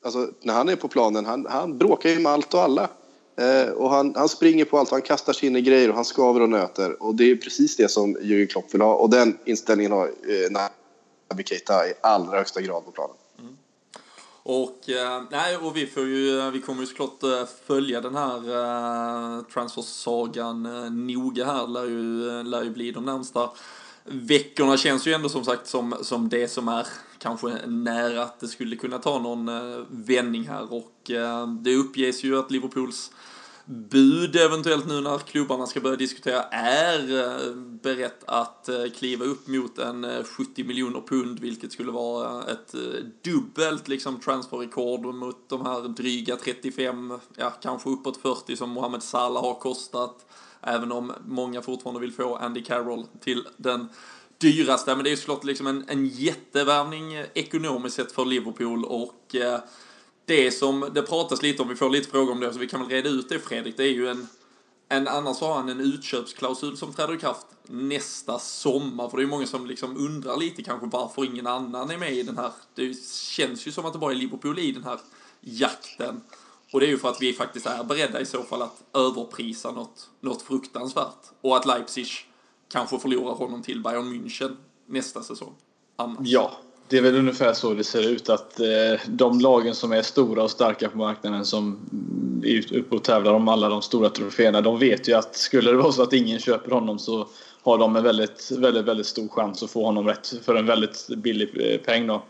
Alltså, när han är på planen, han, han bråkar ju med allt och alla. Eh, och han, han springer på allt, han kastar sig in i grejer och han skaver och nöter. Och det är precis det som Jürgen Klopp vill ha. Och den inställningen har eh, Naby Keita i allra högsta grad på planen. Och, eh, nej, och vi, får ju, vi kommer ju såklart eh, följa den här eh, transfersagan eh, noga här. Lär ju, eh, lär ju bli de närmsta veckorna. Känns ju ändå som sagt som, som det som är kanske nära att det skulle kunna ta någon eh, vändning här. Och eh, det uppges ju att Liverpools bud eventuellt nu när klubbarna ska börja diskutera är eh, berett att eh, kliva upp mot en eh, 70 miljoner pund vilket skulle vara ett dubbelt liksom transferrekord mot de här dryga 35, ja kanske uppåt 40 som Mohamed Salah har kostat. Även om många fortfarande vill få Andy Carroll till den dyraste. Men det är ju såklart liksom en, en jättevärvning ekonomiskt sett för Liverpool och eh, det som det pratas lite om, vi får lite frågor om det, så vi kan väl reda ut det Fredrik, det är ju en, en annars har han en utköpsklausul som träder i kraft nästa sommar, för det är ju många som liksom undrar lite kanske varför ingen annan är med i den här, det känns ju som att det bara är Liverpool i den här jakten. Och det är ju för att vi faktiskt är beredda i så fall att överprisa något, något fruktansvärt. Och att Leipzig kanske förlorar honom till Bayern München nästa säsong. Annars. Ja, det är väl ungefär så det ser ut att eh, de lagen som är stora och starka på marknaden som är uppe och tävlar om alla de stora troféerna, de vet ju att skulle det vara så att ingen köper honom så har de en väldigt, väldigt, väldigt stor chans att få honom rätt för en väldigt billig eh, peng då.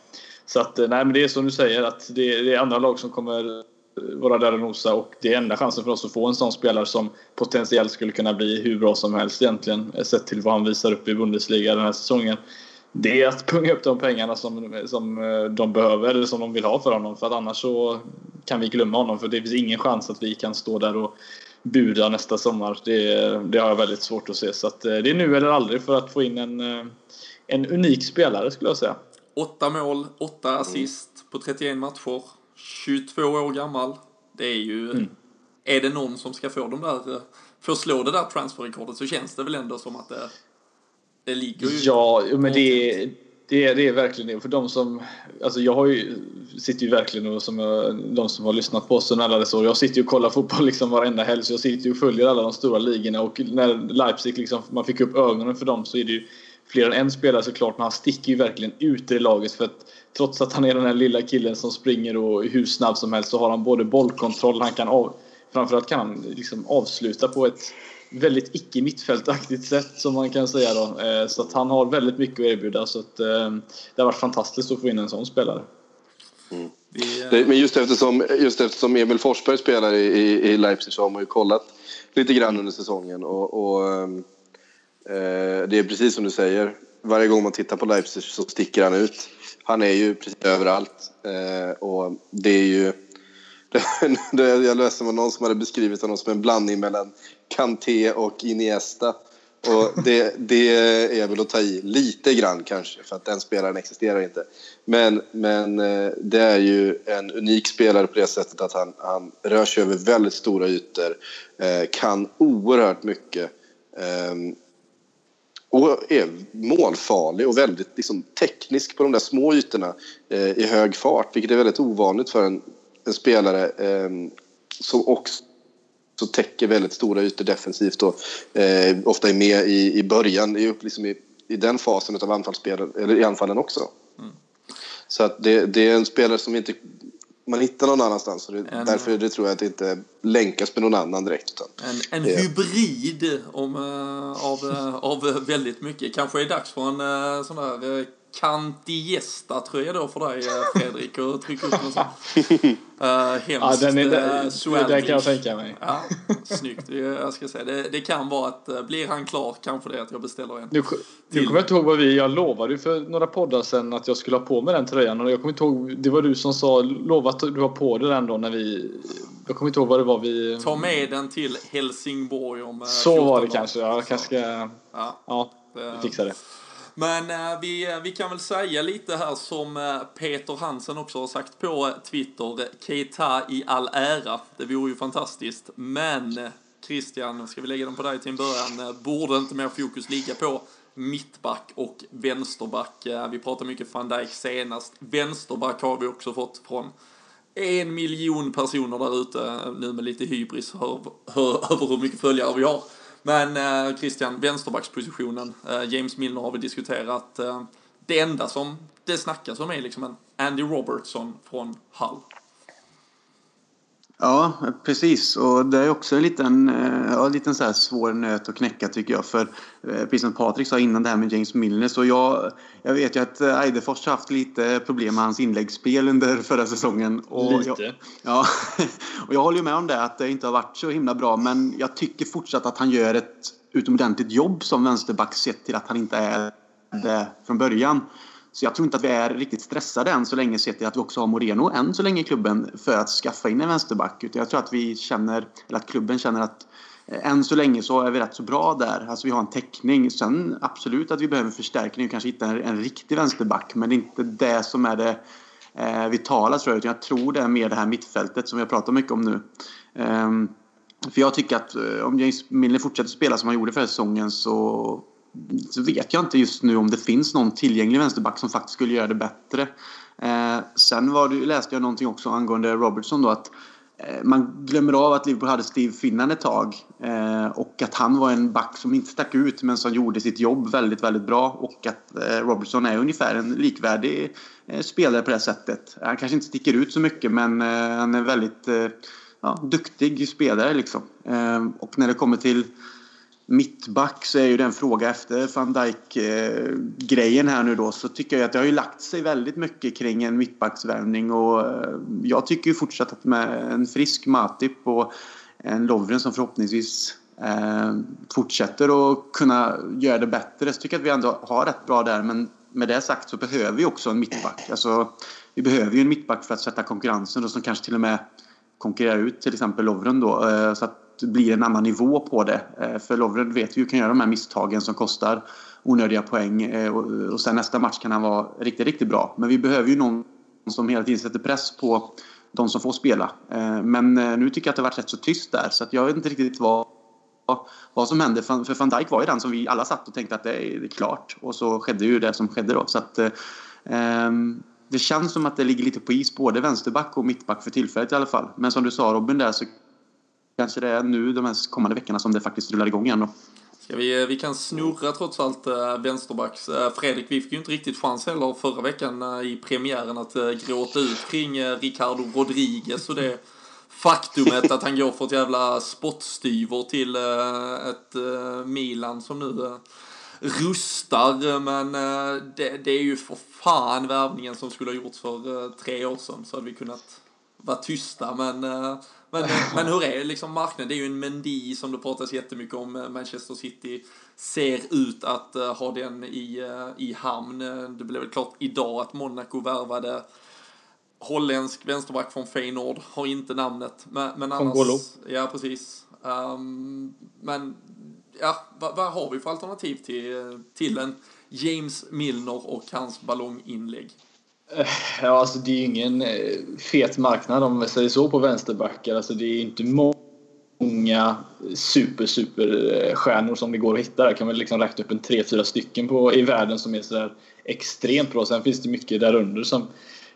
Så att, eh, nej men det är som du säger att det, det är andra lag som kommer eh, vara där och nosa och det är enda chansen för oss att få en sån spelare som potentiellt skulle kunna bli hur bra som helst egentligen sett till vad han visar upp i Bundesliga den här säsongen det är att punga upp de pengarna som, som eh, de behöver eller som de vill ha för honom. För att annars så kan vi glömma honom. För det finns ingen chans att vi kan stå där och buda nästa sommar. Det, det har jag väldigt svårt att se. Så att eh, det är nu eller aldrig för att få in en, eh, en unik spelare skulle jag säga. Åtta mål, åtta assist på 31 matcher. 22 år gammal. Det är ju... Mm. Är det någon som ska få de där... Få slå det där transferrekordet så känns det väl ändå som att det... Det ligger ju... Ja, men det är, det är, det är verkligen det. För de som... Alltså jag har ju, sitter ju verkligen och som jag, de som har lyssnat på oss under alla dessa år. Jag sitter ju och kollar fotboll liksom varenda helg. Så jag sitter ju och följer alla de stora ligorna. Och när Leipzig liksom, man fick upp ögonen för dem så är det ju fler än en spelare såklart, men han sticker ju verkligen ut i laget för att trots att han är den här lilla killen som springer och hur snabb som helst så har han både bollkontroll, han kan av, framförallt kan han liksom avsluta på ett väldigt icke mittfältaktigt sätt som man kan säga då. Eh, så att han har väldigt mycket att erbjuda så att eh, det har varit fantastiskt att få in en sån spelare. Mm. Men just eftersom, just eftersom Emil Forsberg spelar i, i Leipzig så har man ju kollat lite grann under säsongen och, och eh, det är precis som du säger. Varje gång man tittar på Leipzig så sticker han ut. Han är ju precis överallt eh, och det är ju jag läste om någon som hade beskrivit honom som en blandning mellan Kanté och Iniesta. Och det, det är väl att ta i lite grann kanske, för att den spelaren existerar inte. Men, men eh, det är ju en unik spelare på det sättet att han, han rör sig över väldigt stora ytor, eh, kan oerhört mycket ehm, och är målfarlig och väldigt liksom, teknisk på de där små ytorna eh, i hög fart, vilket är väldigt ovanligt för en, en spelare ehm, som också så täcker väldigt stora ytor defensivt och eh, ofta är med i, i början, i, liksom i, i den fasen av eller i anfallen också. Mm. Så att det, det, är en spelare som inte man hittar någon annanstans. Det, en, därför det tror jag att det inte länkas med någon annan direkt. Utan en en hybrid om, uh, av, uh, av väldigt mycket. Kanske är det dags för en uh, sån där Kantiesta tröja då för dig Fredrik och trycka upp sån. Uh, hemskt ja, den är, det, det kan jag tänka mig. Ja, snyggt. Jag ska säga, det, det kan vara att blir han klar kanske det är att jag beställer en. Nu, nu kommer jag inte ihåg vad vi, jag lovade ju för några poddar sedan att jag skulle ha på mig den tröjan och jag kommer inte ihåg, det var du som sa, lova att du har på dig den då när vi, jag kommer inte ihåg vad det var vi... Ta med den till Helsingborg om Så var det kanske, jag kanske ska, ja, ja fixa det. Men eh, vi, eh, vi kan väl säga lite här som eh, Peter Hansen också har sagt på eh, Twitter. Keita i all ära, det vore ju fantastiskt. Men eh, Christian, ska vi lägga den på dig till en början? Borde inte mer fokus ligga på mittback och vänsterback? Vi pratade mycket van Dijk senast. Vänsterback har vi också fått från en miljon personer där ute, nu med lite hybris över hur mycket följare vi har. Men eh, Christian, vänsterbackspositionen, eh, James Milner har vi diskuterat. Eh, det enda som det snackas om är liksom en Andy Robertson från Hull. Ja, precis. Och det är också en liten, eh, ja, liten så svår nöt att knäcka tycker jag. För eh, precis som Patrik sa innan det här med James Milner så jag, jag vet ju att eh, Eidefors har haft lite problem med hans inläggsspel under förra säsongen. Och lite? Jag, ja, och jag håller ju med om det att det inte har varit så himla bra. Men jag tycker fortsatt att han gör ett utomordentligt jobb som vänsterback sett till att han inte är det från början. Så jag tror inte att vi är riktigt stressade än så länge sett till att vi också har Moreno än så länge i klubben för att skaffa in en vänsterback. Utan jag tror att vi känner, eller att klubben känner att eh, än så länge så är vi rätt så bra där. Alltså vi har en täckning. Sen absolut att vi behöver förstärkning och kanske hitta en, en riktig vänsterback. Men det är inte det som är det eh, vitala tror jag. Utan jag tror det är mer det här mittfältet som vi har pratat mycket om nu. Um, för jag tycker att eh, om James Milner fortsätter spela som han gjorde förra säsongen så så vet jag inte just nu om det finns någon tillgänglig vänsterback som faktiskt skulle göra det bättre. Eh, sen var det, läste jag någonting också angående Robertson då att eh, man glömmer av att Liverpool hade Steve Finnan ett tag eh, och att han var en back som inte stack ut men som gjorde sitt jobb väldigt, väldigt bra och att eh, Robertson är ungefär en likvärdig eh, spelare på det sättet. Han kanske inte sticker ut så mycket men eh, han är väldigt eh, ja, duktig spelare liksom. Eh, och när det kommer till mittback så är ju den fråga efter van Dijk-grejen eh, här nu då så tycker jag att det har ju lagt sig väldigt mycket kring en mittbacksvärvning och eh, jag tycker ju fortsatt att med en frisk Matip och en Lovren som förhoppningsvis eh, fortsätter att kunna göra det bättre så tycker jag att vi ändå har rätt bra där men med det sagt så behöver vi också en mittback. Alltså, vi behöver ju en mittback för att sätta konkurrensen och som kanske till och med konkurrerar ut till exempel Lovren då. Eh, så att blir en annan nivå på det. Eh, för Lovren vet vi ju kan göra de här misstagen som kostar onödiga poäng eh, och sen nästa match kan han vara riktigt, riktigt bra. Men vi behöver ju någon som hela tiden sätter press på de som får spela. Eh, men nu tycker jag att det har varit rätt så tyst där så att jag vet inte riktigt vad, vad som hände. För van Dijk var ju den som vi alla satt och tänkte att det är klart och så skedde ju det som skedde då. Så att, um, det känns som att det ligger lite på is både vänsterback och mittback för tillfället i alla fall. Men som du sa Robin där så kanske det är nu de här kommande veckorna som det faktiskt rullar igång igen då. Ska vi, eh, vi kan snurra trots allt äh, vänsterbacks. Äh, Fredrik, vi fick ju inte riktigt chans heller förra veckan äh, i premiären att äh, gråta ut kring äh, Ricardo Rodriguez och det faktumet att han går för ett jävla spottstyver till äh, ett äh, Milan som nu äh, rustar. Men äh, det, det, är ju för fan värvningen som skulle ha gjorts för äh, tre år sedan så hade vi kunnat vara tysta. Men äh, men, men hur är liksom marknaden? Det är ju en Mendy som det pratas jättemycket om. Manchester City ser ut att uh, ha den i, uh, i hamn. Det blev väl klart idag att Monaco värvade holländsk vänsterback från Feyenoord. Har inte namnet. Men, men annars... Golo. Ja, precis. Um, men ja, vad, vad, har vi för alternativ till, till en James Milner och hans ballonginlägg? Eh, ja, alltså det är ju ingen eh, fet marknad om vi säger så på vänsterbackar. Alltså det är inte många super, super eh, stjärnor som det går att hitta. Jag kan väl liksom räkna upp en tre, fyra stycken på, i världen som är sådär extremt bra. Sen finns det mycket därunder som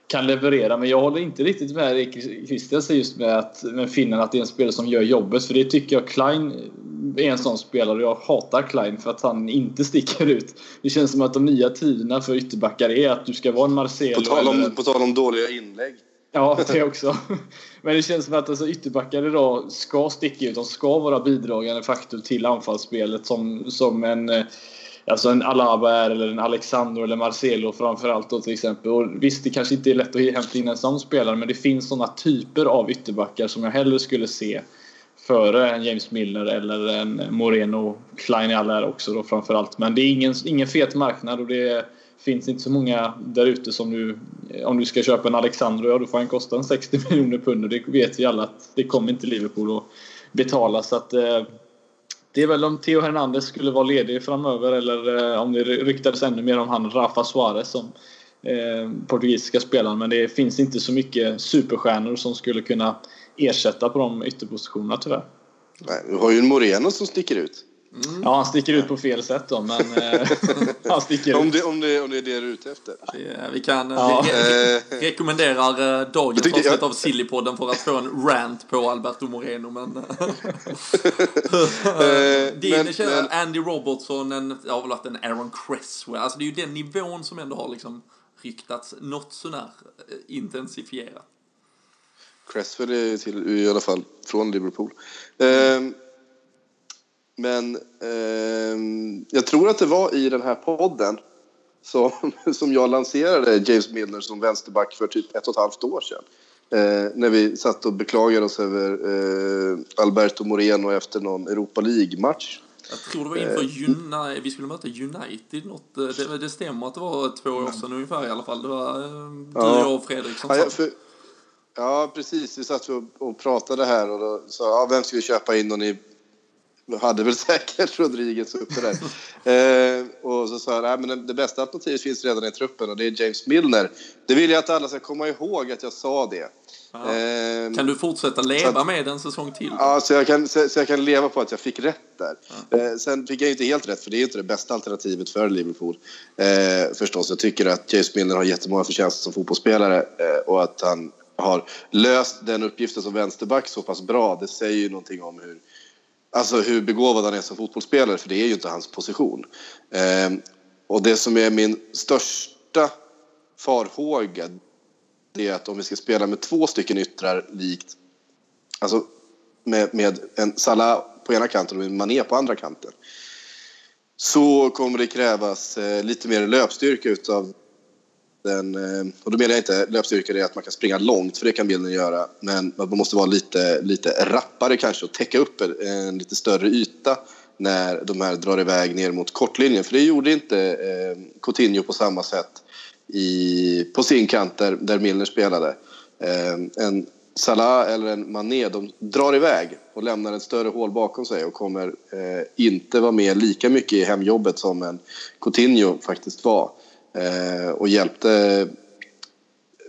kan leverera. Men jag håller inte riktigt med Christian just med att med finnen att det är en spelare som gör jobbet. För det tycker jag Klein är en sån spelare. Jag hatar Klein för att han inte sticker ut. Det känns som att de nya tiderna för ytterbackar är att du ska vara en Marcelo. På tal om, eller... på tal om dåliga inlägg. Ja, det också. Men det känns som att alltså, ytterbackar idag ska sticka ut. De ska vara bidragande faktor till anfallsspelet som, som en Alltså en Alaba är, eller en Alexandro eller Marcelo framförallt då till exempel. Och visst, det kanske inte är lätt att hämta in en sån spelare men det finns såna typer av ytterbackar som jag hellre skulle se före en James Milner eller en Moreno. Klein i alla är också då framförallt. Men det är ingen, ingen fet marknad och det finns inte så många där ute som du... Om du ska köpa en Alexandro, ja då får han kosta en 60 miljoner pund och det vet vi alla att det kommer inte Liverpool att betala. Så att, eh, det är väl om Theo Hernandez skulle vara ledig framöver eller eh, om det ryktades ännu mer om han Rafa Suarez som eh, portugisiska spelaren. Men det finns inte så mycket superstjärnor som skulle kunna ersätta på de ytterpositionerna tyvärr. Nej, du har ju en Moreno som sticker ut. Mm. Ja, han sticker ut på fel sätt då, men eh, han sticker ut. Om det, om, det, om det är det du är ute efter. Ja, vi kan, ja. vi re rekommenderar eh, dagens avsnitt jag... av Sillypodden för att få en rant på Alberto Moreno, men... Din men, men... Andy Robertson, en, ja, väl en Aaron Cresswell, alltså det är ju den nivån som ändå har liksom ryktats något sånär intensifierat. Cresswell är till, i alla fall från Liverpool. Mm. Men eh, jag tror att det var i den här podden som, som jag lanserade James Milner som vänsterback för typ ett och ett halvt år sedan. Eh, när vi satt och beklagade oss över eh, Alberto Moreno efter någon Europa League-match. Jag tror det var inför eh, United, vi skulle möta United något, eh, det, det stämmer att det var två år sedan ungefär i alla fall. Det var eh, du, ja. jag och Fredrik som ja, för, ja, precis. Vi satt och, och pratade här och då sa ja, vem ska vi köpa in och ni hade väl säkert Rodriguez uppe där. eh, och så sa jag, men det bästa alternativet finns redan i truppen och det är James Milner. Det vill jag att alla ska komma ihåg att jag sa det. Eh, kan du fortsätta leva att, med en säsong till? Ja, så jag, kan, så, så, jag kan leva på att jag fick rätt där. Ja. Eh, sen fick jag inte helt rätt, för det är inte det bästa alternativet för Liverpool. Eh, förstås, jag tycker att James Milner har jättemånga förtjänster som fotbollsspelare eh, och att han har löst den uppgiften som vänsterback så pass bra. Det säger ju någonting om hur Alltså hur begåvad han är som fotbollsspelare, för det är ju inte hans position. Eh, och det som är min största farhåga det är att om vi ska spela med två stycken yttrar likt, alltså med, med en Salah på ena kanten och en Mané på andra kanten, så kommer det krävas eh, lite mer löpstyrka utav den, eh, och då menar jag inte löpstyrka det är att man kan springa långt, för det kan bilden göra. Men man måste vara lite, lite rappare kanske och täcka upp en lite större yta när de här drar iväg ner mot kortlinjen. För det gjorde inte eh, Coutinho på samma sätt i, på sin kant där, där Milner spelade. Eh, en Salah eller en Mané, de drar iväg och lämnar ett större hål bakom sig och kommer eh, inte vara med lika mycket i hemjobbet som en Coutinho faktiskt var eh, Eh, och hjälpte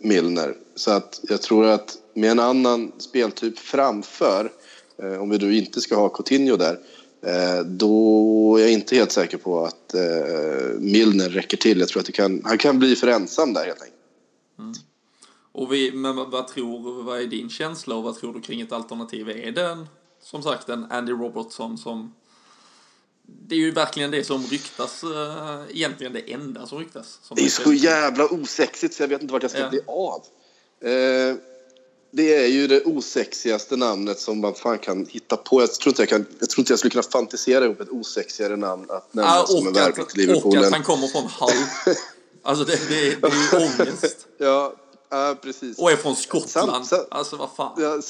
Milner. Så att jag tror att med en annan speltyp framför, eh, om vi då inte ska ha Coutinho där, eh, då är jag inte helt säker på att eh, Milner räcker till. Jag tror att det kan, han kan bli för ensam där helt enkelt. Mm. Och vi, men vad tror, vad är din känsla och vad tror du kring ett alternativ? Är det en, som sagt en Andy Robertson som det är ju verkligen det som ryktas, uh, egentligen det enda som ryktas. Som det är så jävla osexigt så jag vet inte vart jag ska ja. bli av. Uh, det är ju det osexigaste namnet som man fan kan hitta på. Jag tror inte jag, kan, jag, tror inte jag skulle kunna fantisera ihop ett osexigare namn att nämna ah, som en värvning till Liverpool. Och att han kommer från Hull. alltså det, det, det är ju ångest. ja, Ja, precis. Och är från Skottland. Sam, sam, alltså vad fan. Ja,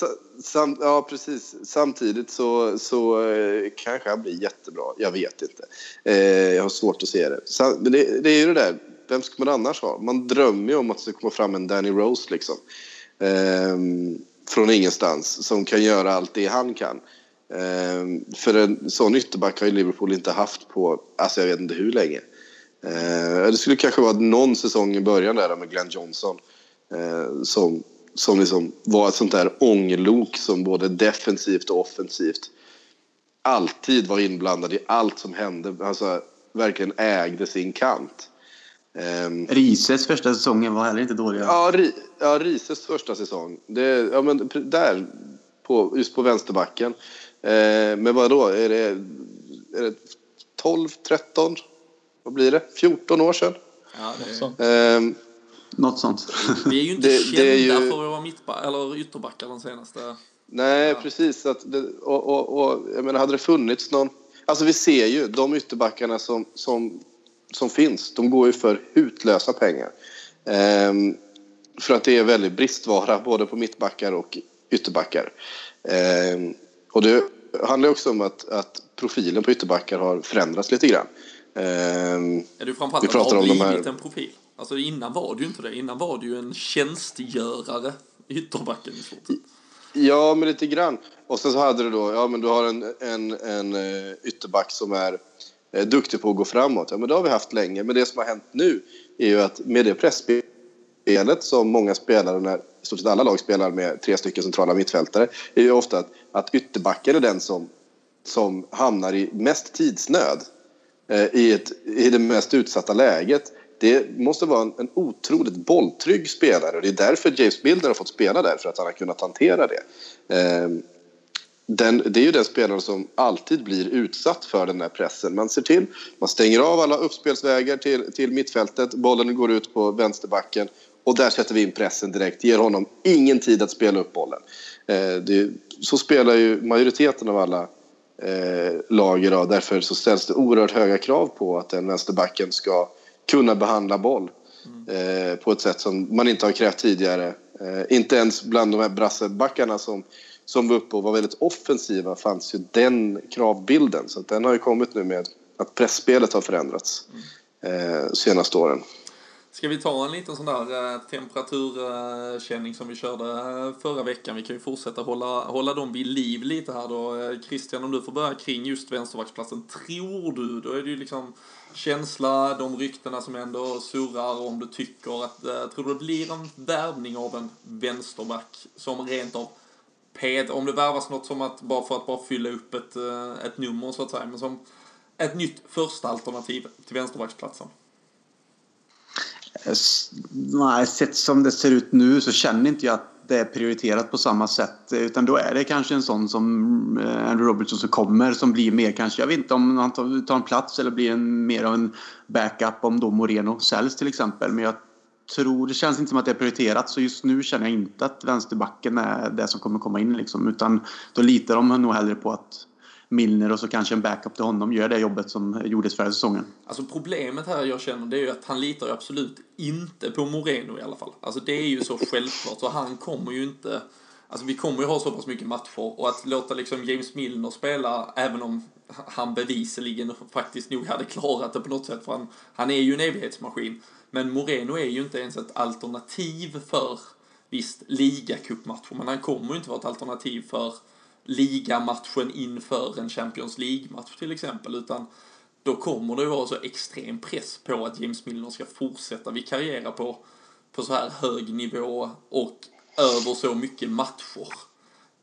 sam, ja, precis. Samtidigt så, så eh, kanske han blir jättebra. Jag vet inte. Eh, jag har svårt att se det. Men det, det, är ju det där. Vem ska man annars ha? Man drömmer ju om att det ska komma fram en Danny Rose liksom. Eh, från ingenstans. Som kan göra allt det han kan. Eh, för en sån ytterback har ju Liverpool inte haft på, alltså jag vet inte hur länge. Eh, det skulle kanske vara någon säsong i början där med Glenn Johnson som, som liksom var ett sånt där ånglok som både defensivt och offensivt alltid var inblandad i allt som hände. Alltså verkligen ägde sin kant. Um, Rises första säsongen var heller inte dålig. Ja, ja Rises första säsong. Det, ja, men där, på, just på vänsterbacken. Eh, men vad då? Är det, är det 12, 13? Vad blir det? 14 år sedan? Ja, det är... eh, något sånt. Vi är ju inte det, kända det ju... för att vara mittback, eller ytterbackar de senaste... Nej, ja. precis. Att det, och, och, och, jag menar, hade det funnits någon... Alltså vi ser ju de ytterbackarna som, som, som finns. De går ju för hutlösa pengar. Ehm, för att det är väldigt bristvara både på mittbackar och ytterbackar. Ehm, och det handlar också om att, att profilen på ytterbackar har förändrats lite grann. Ehm, är du framförallt vi pratar om de här... en profil? Alltså innan var det ju inte det. Innan var det ju en tjänstgörare i ytterbacken i stort Ja, men lite grann. Och sen så hade du då, ja men du har en, en, en eh, ytterback som är eh, duktig på att gå framåt. Ja, men det har vi haft länge. Men det som har hänt nu är ju att med det pressspelet som många spelare, när i stort sett alla lag spelar med tre stycken centrala mittfältare, är ju ofta att, att ytterbacken är den som, som hamnar i mest tidsnöd eh, i, ett, i det mest utsatta läget det måste vara en, en otroligt bolltrygg spelare och det är därför James Milner har fått spela där, för att han har kunnat hantera det. Ehm, den, det är ju den spelaren som alltid blir utsatt för den här pressen. Man ser till, man stänger av alla uppspelsvägar till, till mittfältet, bollen går ut på vänsterbacken och där sätter vi in pressen direkt, ger honom ingen tid att spela upp bollen. Eh, det, så spelar ju majoriteten av alla eh, lag idag, därför så ställs det oerhört höga krav på att den vänsterbacken ska kunna behandla boll mm. eh, på ett sätt som man inte har krävt tidigare. Eh, inte ens bland de här brassebackarna som, som var uppe och var väldigt offensiva fanns ju den kravbilden. Så den har ju kommit nu med att pressspelet har förändrats mm. eh, senaste åren. Ska vi ta en liten sån där eh, temperaturkänning som vi körde eh, förra veckan? Vi kan ju fortsätta hålla, hålla dem vid liv lite här då. Eh, Christian, om du får börja kring just vänsterbacksplatsen. Tror du, då är det ju liksom känsla, de ryktena som ändå surrar om du tycker att, eh, tror du det blir en värvning av en vänsterback som rent av ped, om det värvas något som att bara för att bara fylla upp ett, ett nummer så att säga, men som ett nytt första alternativ till vänsterbacksplatsen? Nej, sett som det ser ut nu så känner inte jag att det är prioriterat på samma sätt. Utan då är det kanske en sån som eh, Andrew Robertson som kommer som blir mer kanske, jag vet inte om han tar en plats eller blir en, mer av en backup om då Moreno säljs till exempel. Men jag tror, det känns inte som att det är prioriterat så just nu känner jag inte att vänsterbacken är det som kommer komma in liksom. Utan då litar de nog hellre på att Milner och så kanske en backup till honom gör det jobbet som gjordes förra säsongen. Alltså problemet här jag känner det är ju att han litar ju absolut inte på Moreno i alla fall. Alltså det är ju så självklart så han kommer ju inte Alltså vi kommer ju ha så pass mycket matcher och att låta liksom James Milner spela även om han bevisligen faktiskt nog hade klarat det på något sätt för han, han är ju en evighetsmaskin. Men Moreno är ju inte ens ett alternativ för visst ligacupmatcher men han kommer ju inte vara ett alternativ för ligamatchen inför en Champions League-match till exempel, utan då kommer det vara så extrem press på att James Milner ska fortsätta vikariera på, på så här hög nivå och över så mycket matcher.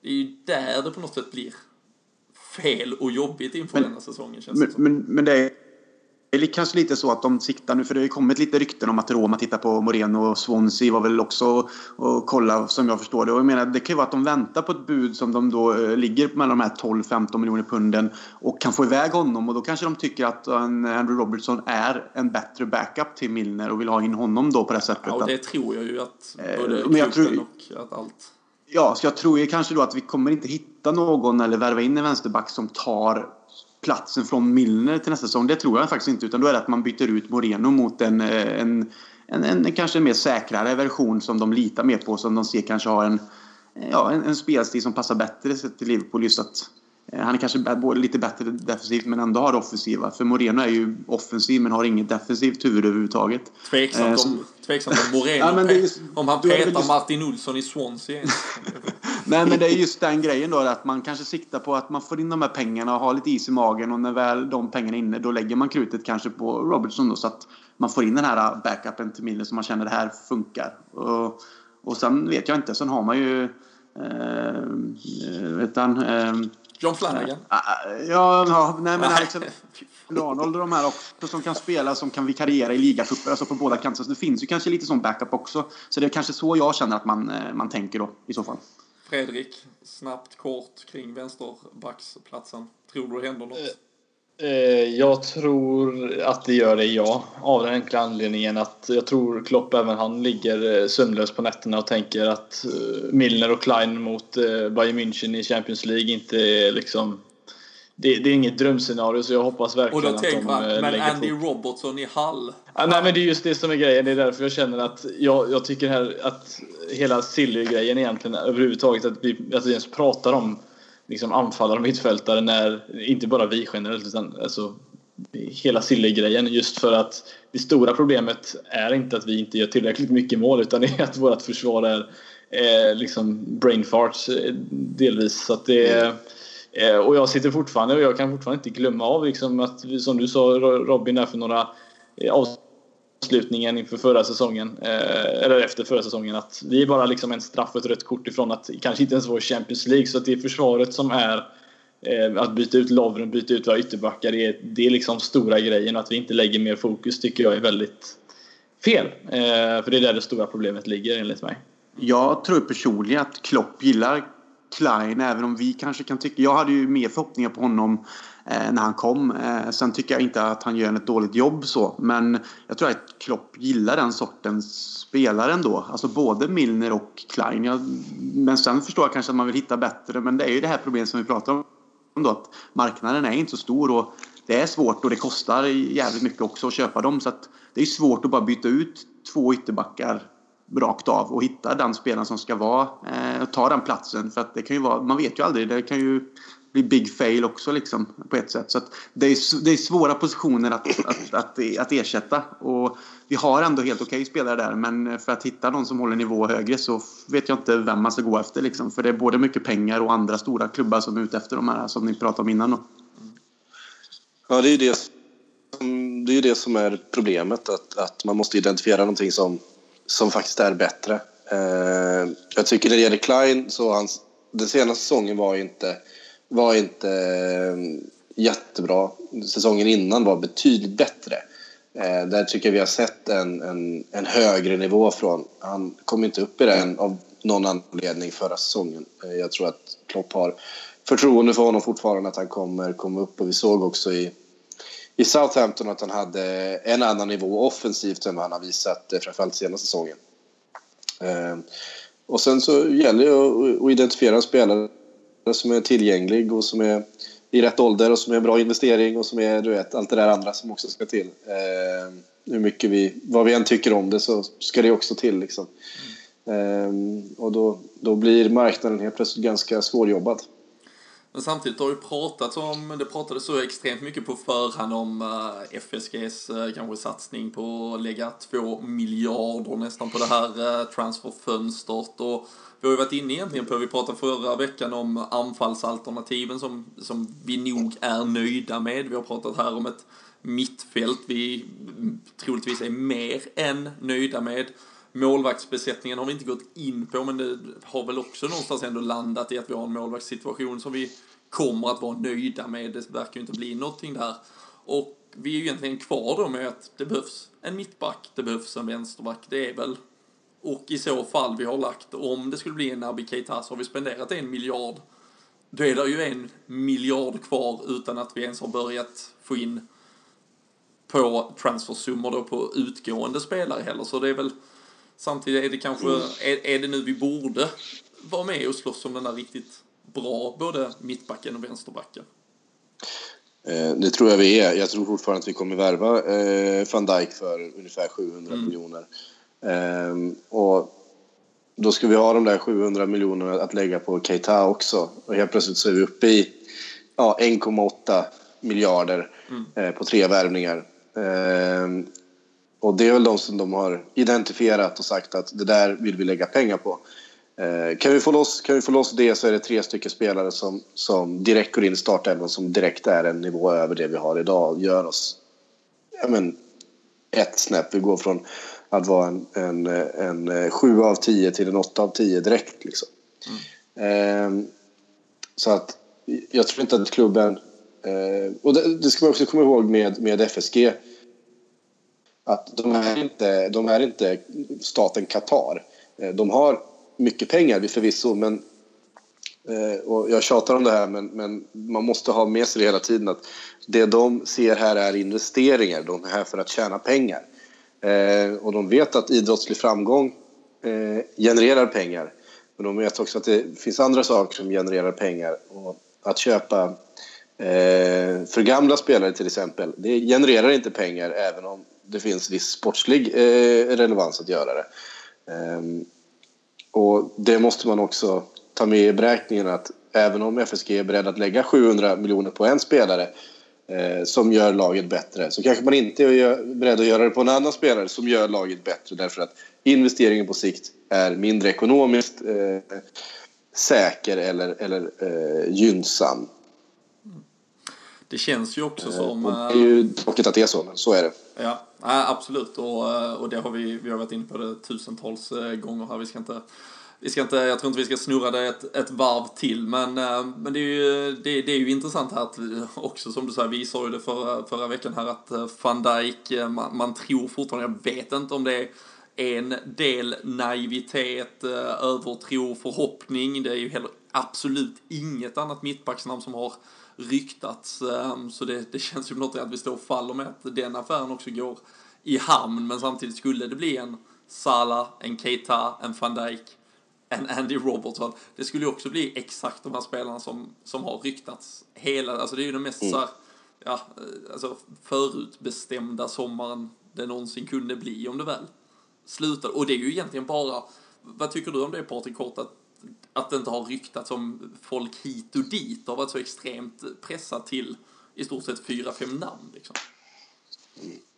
Det är ju där det på något sätt blir fel och jobbigt inför men, denna säsongen känns men, det som. Men, men det är är kanske lite så att de siktar nu, för det har ju kommit lite rykten om att Roma tittar på Moreno och Swansea var väl också och kolla som jag förstår det. Och jag menar, det kan ju vara att de väntar på ett bud som de då eh, ligger mellan de här 12-15 miljoner punden och kan få iväg honom och då kanske de tycker att en Andrew Robertson är en bättre backup till Milner och vill ha in honom då på det sättet. Ja, och det tror jag ju att Eh, både men jag tror- och att allt. Ja, så jag tror ju kanske då att vi kommer inte hitta någon eller värva in en vänsterback som tar platsen från Milner till nästa säsong. Det tror jag faktiskt inte. Utan då är det att man byter ut Moreno mot en, eh, en, en, en kanske mer säkrare version som de litar mer på. Som de ser kanske har en, ja, en, en spelstil som passar bättre till Liverpool. Just att eh, han är kanske både lite bättre defensivt men ändå har det offensiva. För Moreno är ju offensiv men har inget defensivt huvud överhuvudtaget. Tveksamt, Eh, om, tveksamt om Moreno, Ja, just- om han petar just- Martin Olsson i Swansea. Nej men det är just den grejen då att man kanske siktar på att man får in de här pengarna och har lite is i magen och när väl de pengarna är inne då lägger man krutet kanske på Robertson då så att man får in den här backupen till Milner så man känner det här funkar. Och, och sen vet jag inte, sen har man ju eh, vet han, eh, John Flanagan. ja, ja, nej men Alexander Arnold och de här också som kan spela, som kan vikariera i ligacuper, alltså på båda kanter. Så det finns ju kanske lite sån backup också. Så det är kanske så jag känner att man, eh, man tänker då i så fall. Fredrik, snabbt, kort kring vänsterbacksplatsen. Tror du det händer något? Eh, eh, jag tror att det gör det, ja. Av den enkla anledningen att jag tror Klopp, även han, ligger eh, sömnlös på nätterna och tänker att Milner och Klein mot Bayern München i Champions League inte är liksom... Det, det är inget drömscenario så jag hoppas Och verkligen då att tänker de man, eh, men lägger Andy på. Robertson i Hall. Ja, nej men det är just det som är grejen. Det är därför jag känner att jag, jag tycker här att hela Silly-grejen egentligen överhuvudtaget att vi, att vi ens pratar om liksom anfallare och mittfältare när inte bara vi generellt utan alltså hela Silly-grejen just för att det stora problemet är inte att vi inte gör tillräckligt mycket mål utan det är att vårt försvar är eh, liksom brain farts eh, delvis så att det är Eh, Eh, och jag sitter fortfarande och jag kan fortfarande inte glömma av liksom att som du sa Robin där för några eh, avslutningen inför förra säsongen eh, eller efter förra säsongen att vi är bara liksom en straff och ett rött kort ifrån att kanske inte ens vara i Champions League så att det är försvaret som är att byta ut Lovren, byta ut våra ytterbackar det är, det är liksom stora grejen och att vi inte lägger mer fokus tycker jag är väldigt fel. Eh, För det är där det stora problemet ligger enligt mig. Jag tror personligen att Klopp gillar Klein även om vi kanske kan tycka... Jag hade ju mer förhoppningar på honom eh, när han kom. Eh, sen tycker jag inte att han gör ett dåligt jobb så. Men jag tror att Klopp gillar den sortens spelare ändå. Alltså både Milner och Klein. Jag, men sen förstår jag kanske att man vill hitta bättre. Men det är ju det här problemet som vi pratar om. Då, att marknaden är inte så stor och det är svårt och det kostar jävligt mycket också att köpa dem. Så att det är svårt att bara byta ut två ytterbackar rakt av och hitta den spelaren som ska vara eh, och ta den platsen. För att det kan ju vara, man vet ju aldrig, det kan ju bli big fail också liksom på ett sätt. Så att det, är, det är svåra positioner att, att, att, att ersätta. Och vi har ändå helt okej spelare där men för att hitta någon som håller nivå högre så vet jag inte vem man ska gå efter liksom. För det är både mycket pengar och andra stora klubbar som är ute efter de här som ni pratade om innan då. Ja, det är ju det som, det är, det som är problemet. Att, att man måste identifiera någonting som, som faktiskt är bättre. Eh, jag tycker när det gäller Klein så hans, den senaste säsongen var inte, var inte eh, jättebra. Säsongen innan var betydligt bättre. Eh, där tycker jag vi har sett en, en, en högre nivå från. Han kom inte upp i den av någon anledning förra säsongen. Eh, jag tror att Klopp har förtroende för honom fortfarande att han kommer komma upp och vi såg också i, i Southampton att han hade en annan nivå offensivt än vad han har visat eh, framförallt senaste säsongen. Eh, och sen så gäller det att, identifiera en spelare som är tillgänglig och som är i rätt ålder och som är en bra investering och som är du vet, allt det där andra som också ska till. Eh, hur mycket vi, vad vi än tycker om det så ska det också till liksom. Eh, och då, då blir marknaden helt plötsligt ganska svårjobbad. Men samtidigt har ju pratats om, det pratades så extremt mycket på förhand om eh, uh, FSGs uh, eh, kanske satsning på att lägga två miljarder nästan på det här uh, transferfönstret och vi har ju varit inne egentligen på, vi pratade förra veckan om anfallsalternativen som, som vi nog är nöjda med. Vi har pratat här om ett mittfält vi troligtvis är mer än nöjda med. Målvaktsbesättningen har vi inte gått in på, men det har väl också någonstans ändå landat i att vi har en målvaktssituation som vi kommer att vara nöjda med. Det verkar ju inte bli någonting där. Och vi är ju egentligen kvar då med att det behövs en mittback, det behövs en vänsterback. Det är väl, och i så fall vi har lagt, om det skulle bli en Naby Keita så har vi spenderat en miljard. Då är det ju en miljard kvar utan att vi ens har börjat få in på transfersummor då på utgående spelare heller. Så det är väl, samtidigt är det kanske, är, är det nu vi borde vara med och slåss om den där riktigt bra, både mittbacken och vänsterbacken? Eh, det tror jag vi är. Jag tror fortfarande att vi kommer värva eh, van Dijk för ungefär 700 mm. miljoner. Eh, och då ska vi ha de där 700 miljonerna att lägga på Keita också. Och helt plötsligt så är vi uppe i ja, 1,8 miljarder mm. eh, på tre värvningar. Eh, och det är väl de som de har identifierat och sagt att det där vill vi lägga pengar på. Eh, kan, vi få loss, kan vi få loss det så är det tre stycken spelare som, som direkt går in i startelvan som direkt är en nivå över det vi har idag och gör oss ja, men, ett snäpp. Vi går från att vara en, en, en 7 av 10 till en 8 av 10 direkt. Liksom. Mm. Eh, så att jag tror inte att klubben... Eh, och det, det, ska man också komma ihåg med, med FSG att de är inte, de är inte staten Qatar. Eh, de har mycket pengar förvisso, men eh, och jag tjatar om det här, men, men, man måste ha med sig det hela tiden att det de ser här är investeringar. De är här för att tjäna pengar. Eh, och de vet att idrottslig framgång eh, genererar pengar. Men de vet också att det finns andra saker som genererar pengar. Och att köpa eh, för gamla spelare till exempel, det genererar inte pengar även om det finns viss sportslig eh, relevans att göra det. Ehm, och det måste man också ta med i beräkningen att även om FSG är beredd att lägga 700 miljoner på en spelare eh, som gör laget bättre så kanske man inte är beredd att göra det på en annan spelare som gör laget bättre därför att investeringen på sikt är mindre ekonomiskt eh, säker eller, eller eh, gynnsam. Det känns ju också som... Och det är ju tråkigt att det är så, men så är det. Ja, absolut. Och, eh, och det har vi, vi har varit inne på det tusentals eh, gånger här. Vi ska inte, vi ska inte, jag tror inte vi ska snurra det ett, ett varv till, men, eh, men det, är ju, det, det är ju intressant här att också som du säger, vi sa ju det förra, förra veckan här att van Dijk, man, man tror fortfarande, jag vet inte om det är en del naivitet, övertro, förhoppning. Det är ju heller absolut inget annat mittbacksnamn som har ryktats. Ehm, så det, det känns ju på något sätt att vi står och faller med att den affären också går i hamn. Men samtidigt skulle det bli en Salah, en Keita, en van Dijk, en Andy Robertson. Det skulle ju också bli exakt de här spelarna som, som har ryktats hela, alltså det är ju den mest mm. så ja, eh, alltså förutbestämda sommaren det någonsin kunde bli om det väl slutar. Och det är ju egentligen bara, vad tycker du om det Patrik Kort, att att det inte har ryktats om folk hit och dit. Det har varit så extremt pressat till i stort sett fyra, fem namn. Liksom.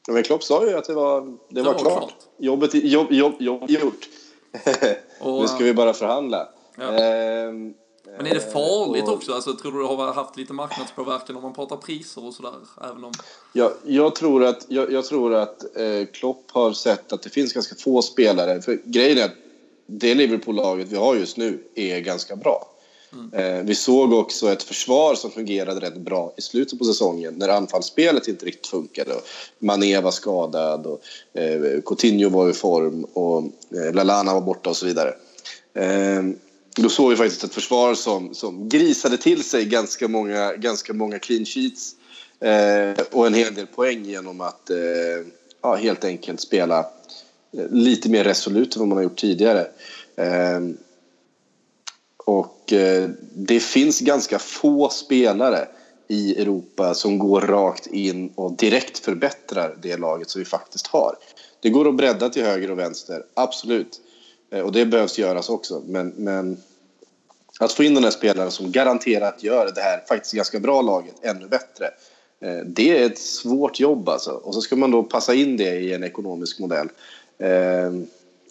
Ja, men Klopp sa ju att det var, det, det var, var, klart. klart. Jobbet, jobb, jobb, jobb gjort. Och, nu ska vi bara förhandla. Ja. Ehm, men är det farligt och, också? Alltså, tror du det har haft lite marknadspåverkan om man pratar priser och sådär? Även om... ja, jag tror att, jag, jag tror att eh, Klopp har sett att det finns ganska få spelare. För grejen är att det Liverpool-laget vi har just nu är ganska bra. Mm. Eh, vi såg också ett försvar som fungerade rätt bra i slutet på säsongen när anfallsspelet inte riktigt funkade. Mané var skadad och eh, Coutinho var i form och eh, Lalana var borta och så vidare. Då såg vi faktiskt ett försvar som, som grisade till sig ganska många, ganska många clean sheets och en hel del poäng genom att ja, helt enkelt spela lite mer resolut än vad man har gjort tidigare. Ehm, och eh, det finns ganska få spelare i Europa som går rakt in och direkt förbättrar det laget som vi faktiskt har. Det går att bredda till höger och vänster, absolut. Eh, och det behövs göras också. Men, men att få in den här spelaren som garanterat gör det här faktiskt ganska bra laget ännu bättre. Eh, det är ett svårt jobb alltså. Och så ska man då passa in det i en ekonomisk modell. Eh,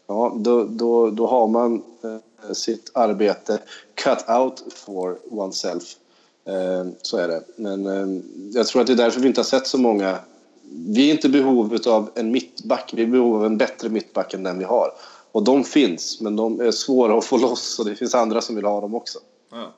ja, då, då, då har man eh, sitt arbete cut out for oneself. Eh, så är det. Men eh, jag tror att det är därför vi inte har sett så många. Vi är inte i behov av en mittback, vi är i behov av en bättre mittback än den vi har. Och de finns, men de är svåra att få loss och det finns andra som vill ha dem också. Ja.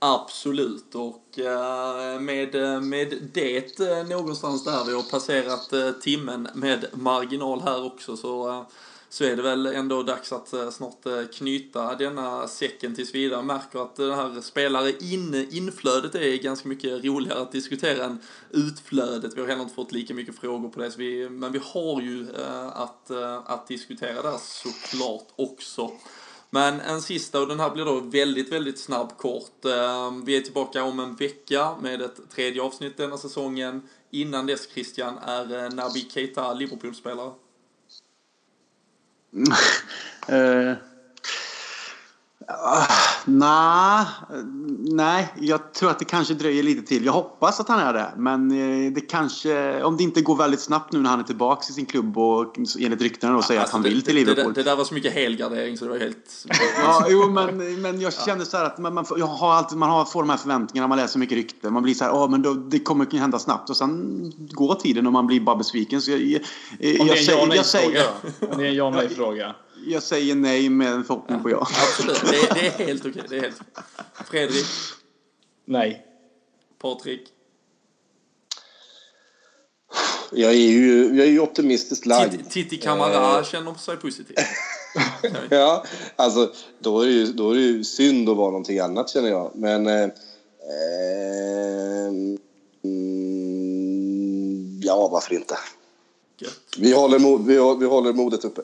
Absolut, och eh, med, eh, med det eh, någonstans där vi har passerat timmen med marginal här också så, så är det väl ändå dags att snart knyta denna säcken tills vidare. Märker att det här spelare in, inflödet är ganska mycket roligare att diskutera än utflödet. Vi har heller inte fått lika mycket frågor på det, så vi, men vi har ju att, att diskutera där såklart också. Men en sista och den här blir då väldigt, väldigt snabb kort. Ehm, vi är tillbaka om en vecka med ett tredje avsnitt denna säsongen. Innan dess Christian, är Nabi Naby Keita Liverpool-spelare? Eh, uh, nah, nej, jag tror att det kanske dröjer lite till. Jag hoppas att han är det. Men eh, det kanske, om det inte går väldigt snabbt nu när han är tillbaka i sin klubb och enligt ryktena då säger alltså, att han det, vill till Liverpool. Det, det, det, där var så mycket helgardering så det var helt... ja, jo, men, men jag känner så här att man, man, får, jag har alltid, man har, får de här förväntningarna, man läser mycket rykten. Man blir så här, oh, men då, det kommer hända snabbt. Och sen går tiden och man blir bara besviken. Så jag, jag, jag, jag, säger, jag säger... Om det är en ja nej-fråga. Jag säger nej med en förhoppning på ja. Absolut, det, det är helt okej. Det är helt... Fredrik? Nej. Patrik? Jag är ju, jag är ju optimistiskt lagd. Titti Kamara uh, känner sig positiv. ja, alltså då är, det ju, då är det ju synd att vara någonting annat känner jag. Men... Eh, eh, mm, ja, varför inte? Vi håller, vi, vi håller modet uppe.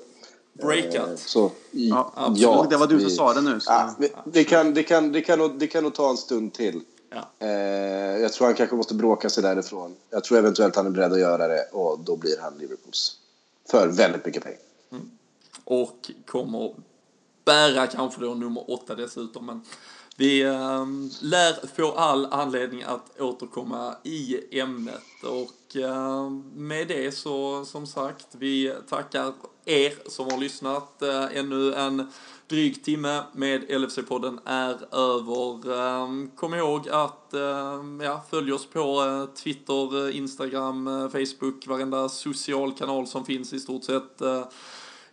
Breakout. Eh, så, ja, ja, det var du som vi, sa det nu. Ja, det, kan, det, kan, det, kan nog, det kan nog ta en stund till. Ja. Eh, jag tror han kanske måste bråka sig därifrån. Jag tror eventuellt han är beredd att göra det och då blir han Liverpools. För väldigt mycket pengar. Mm. Och kommer bära kanske då nummer åtta dessutom. Men vi äh, lär få all anledning att återkomma i ämnet och äh, med det så som sagt, vi tackar er som har lyssnat. Eh, ännu en dryg timme med LFC-podden är över. Ehm, kom ihåg att ehm, ja, följ oss på eh, Twitter, eh, Instagram, Facebook, varenda social kanal som finns i stort sett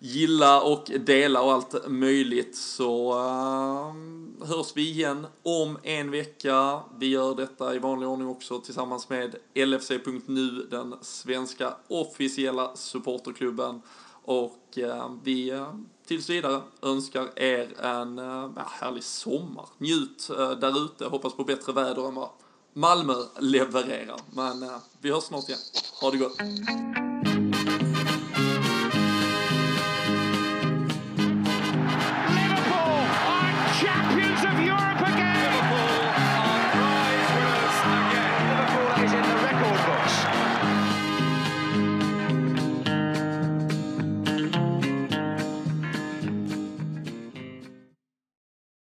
gilla och dela och allt möjligt så ehm, hörs vi igen om en vecka. Vi gör detta i vanlig ordning också tillsammans med LFC.nu, den svenska officiella supporterklubben. Och eh, vi eh, tills vidare önskar er en uh, härlig sommar. Njut där ute, hoppas på bättre väder än vad Malmö levererar. Men vi hörs snart igen. Ha det gott!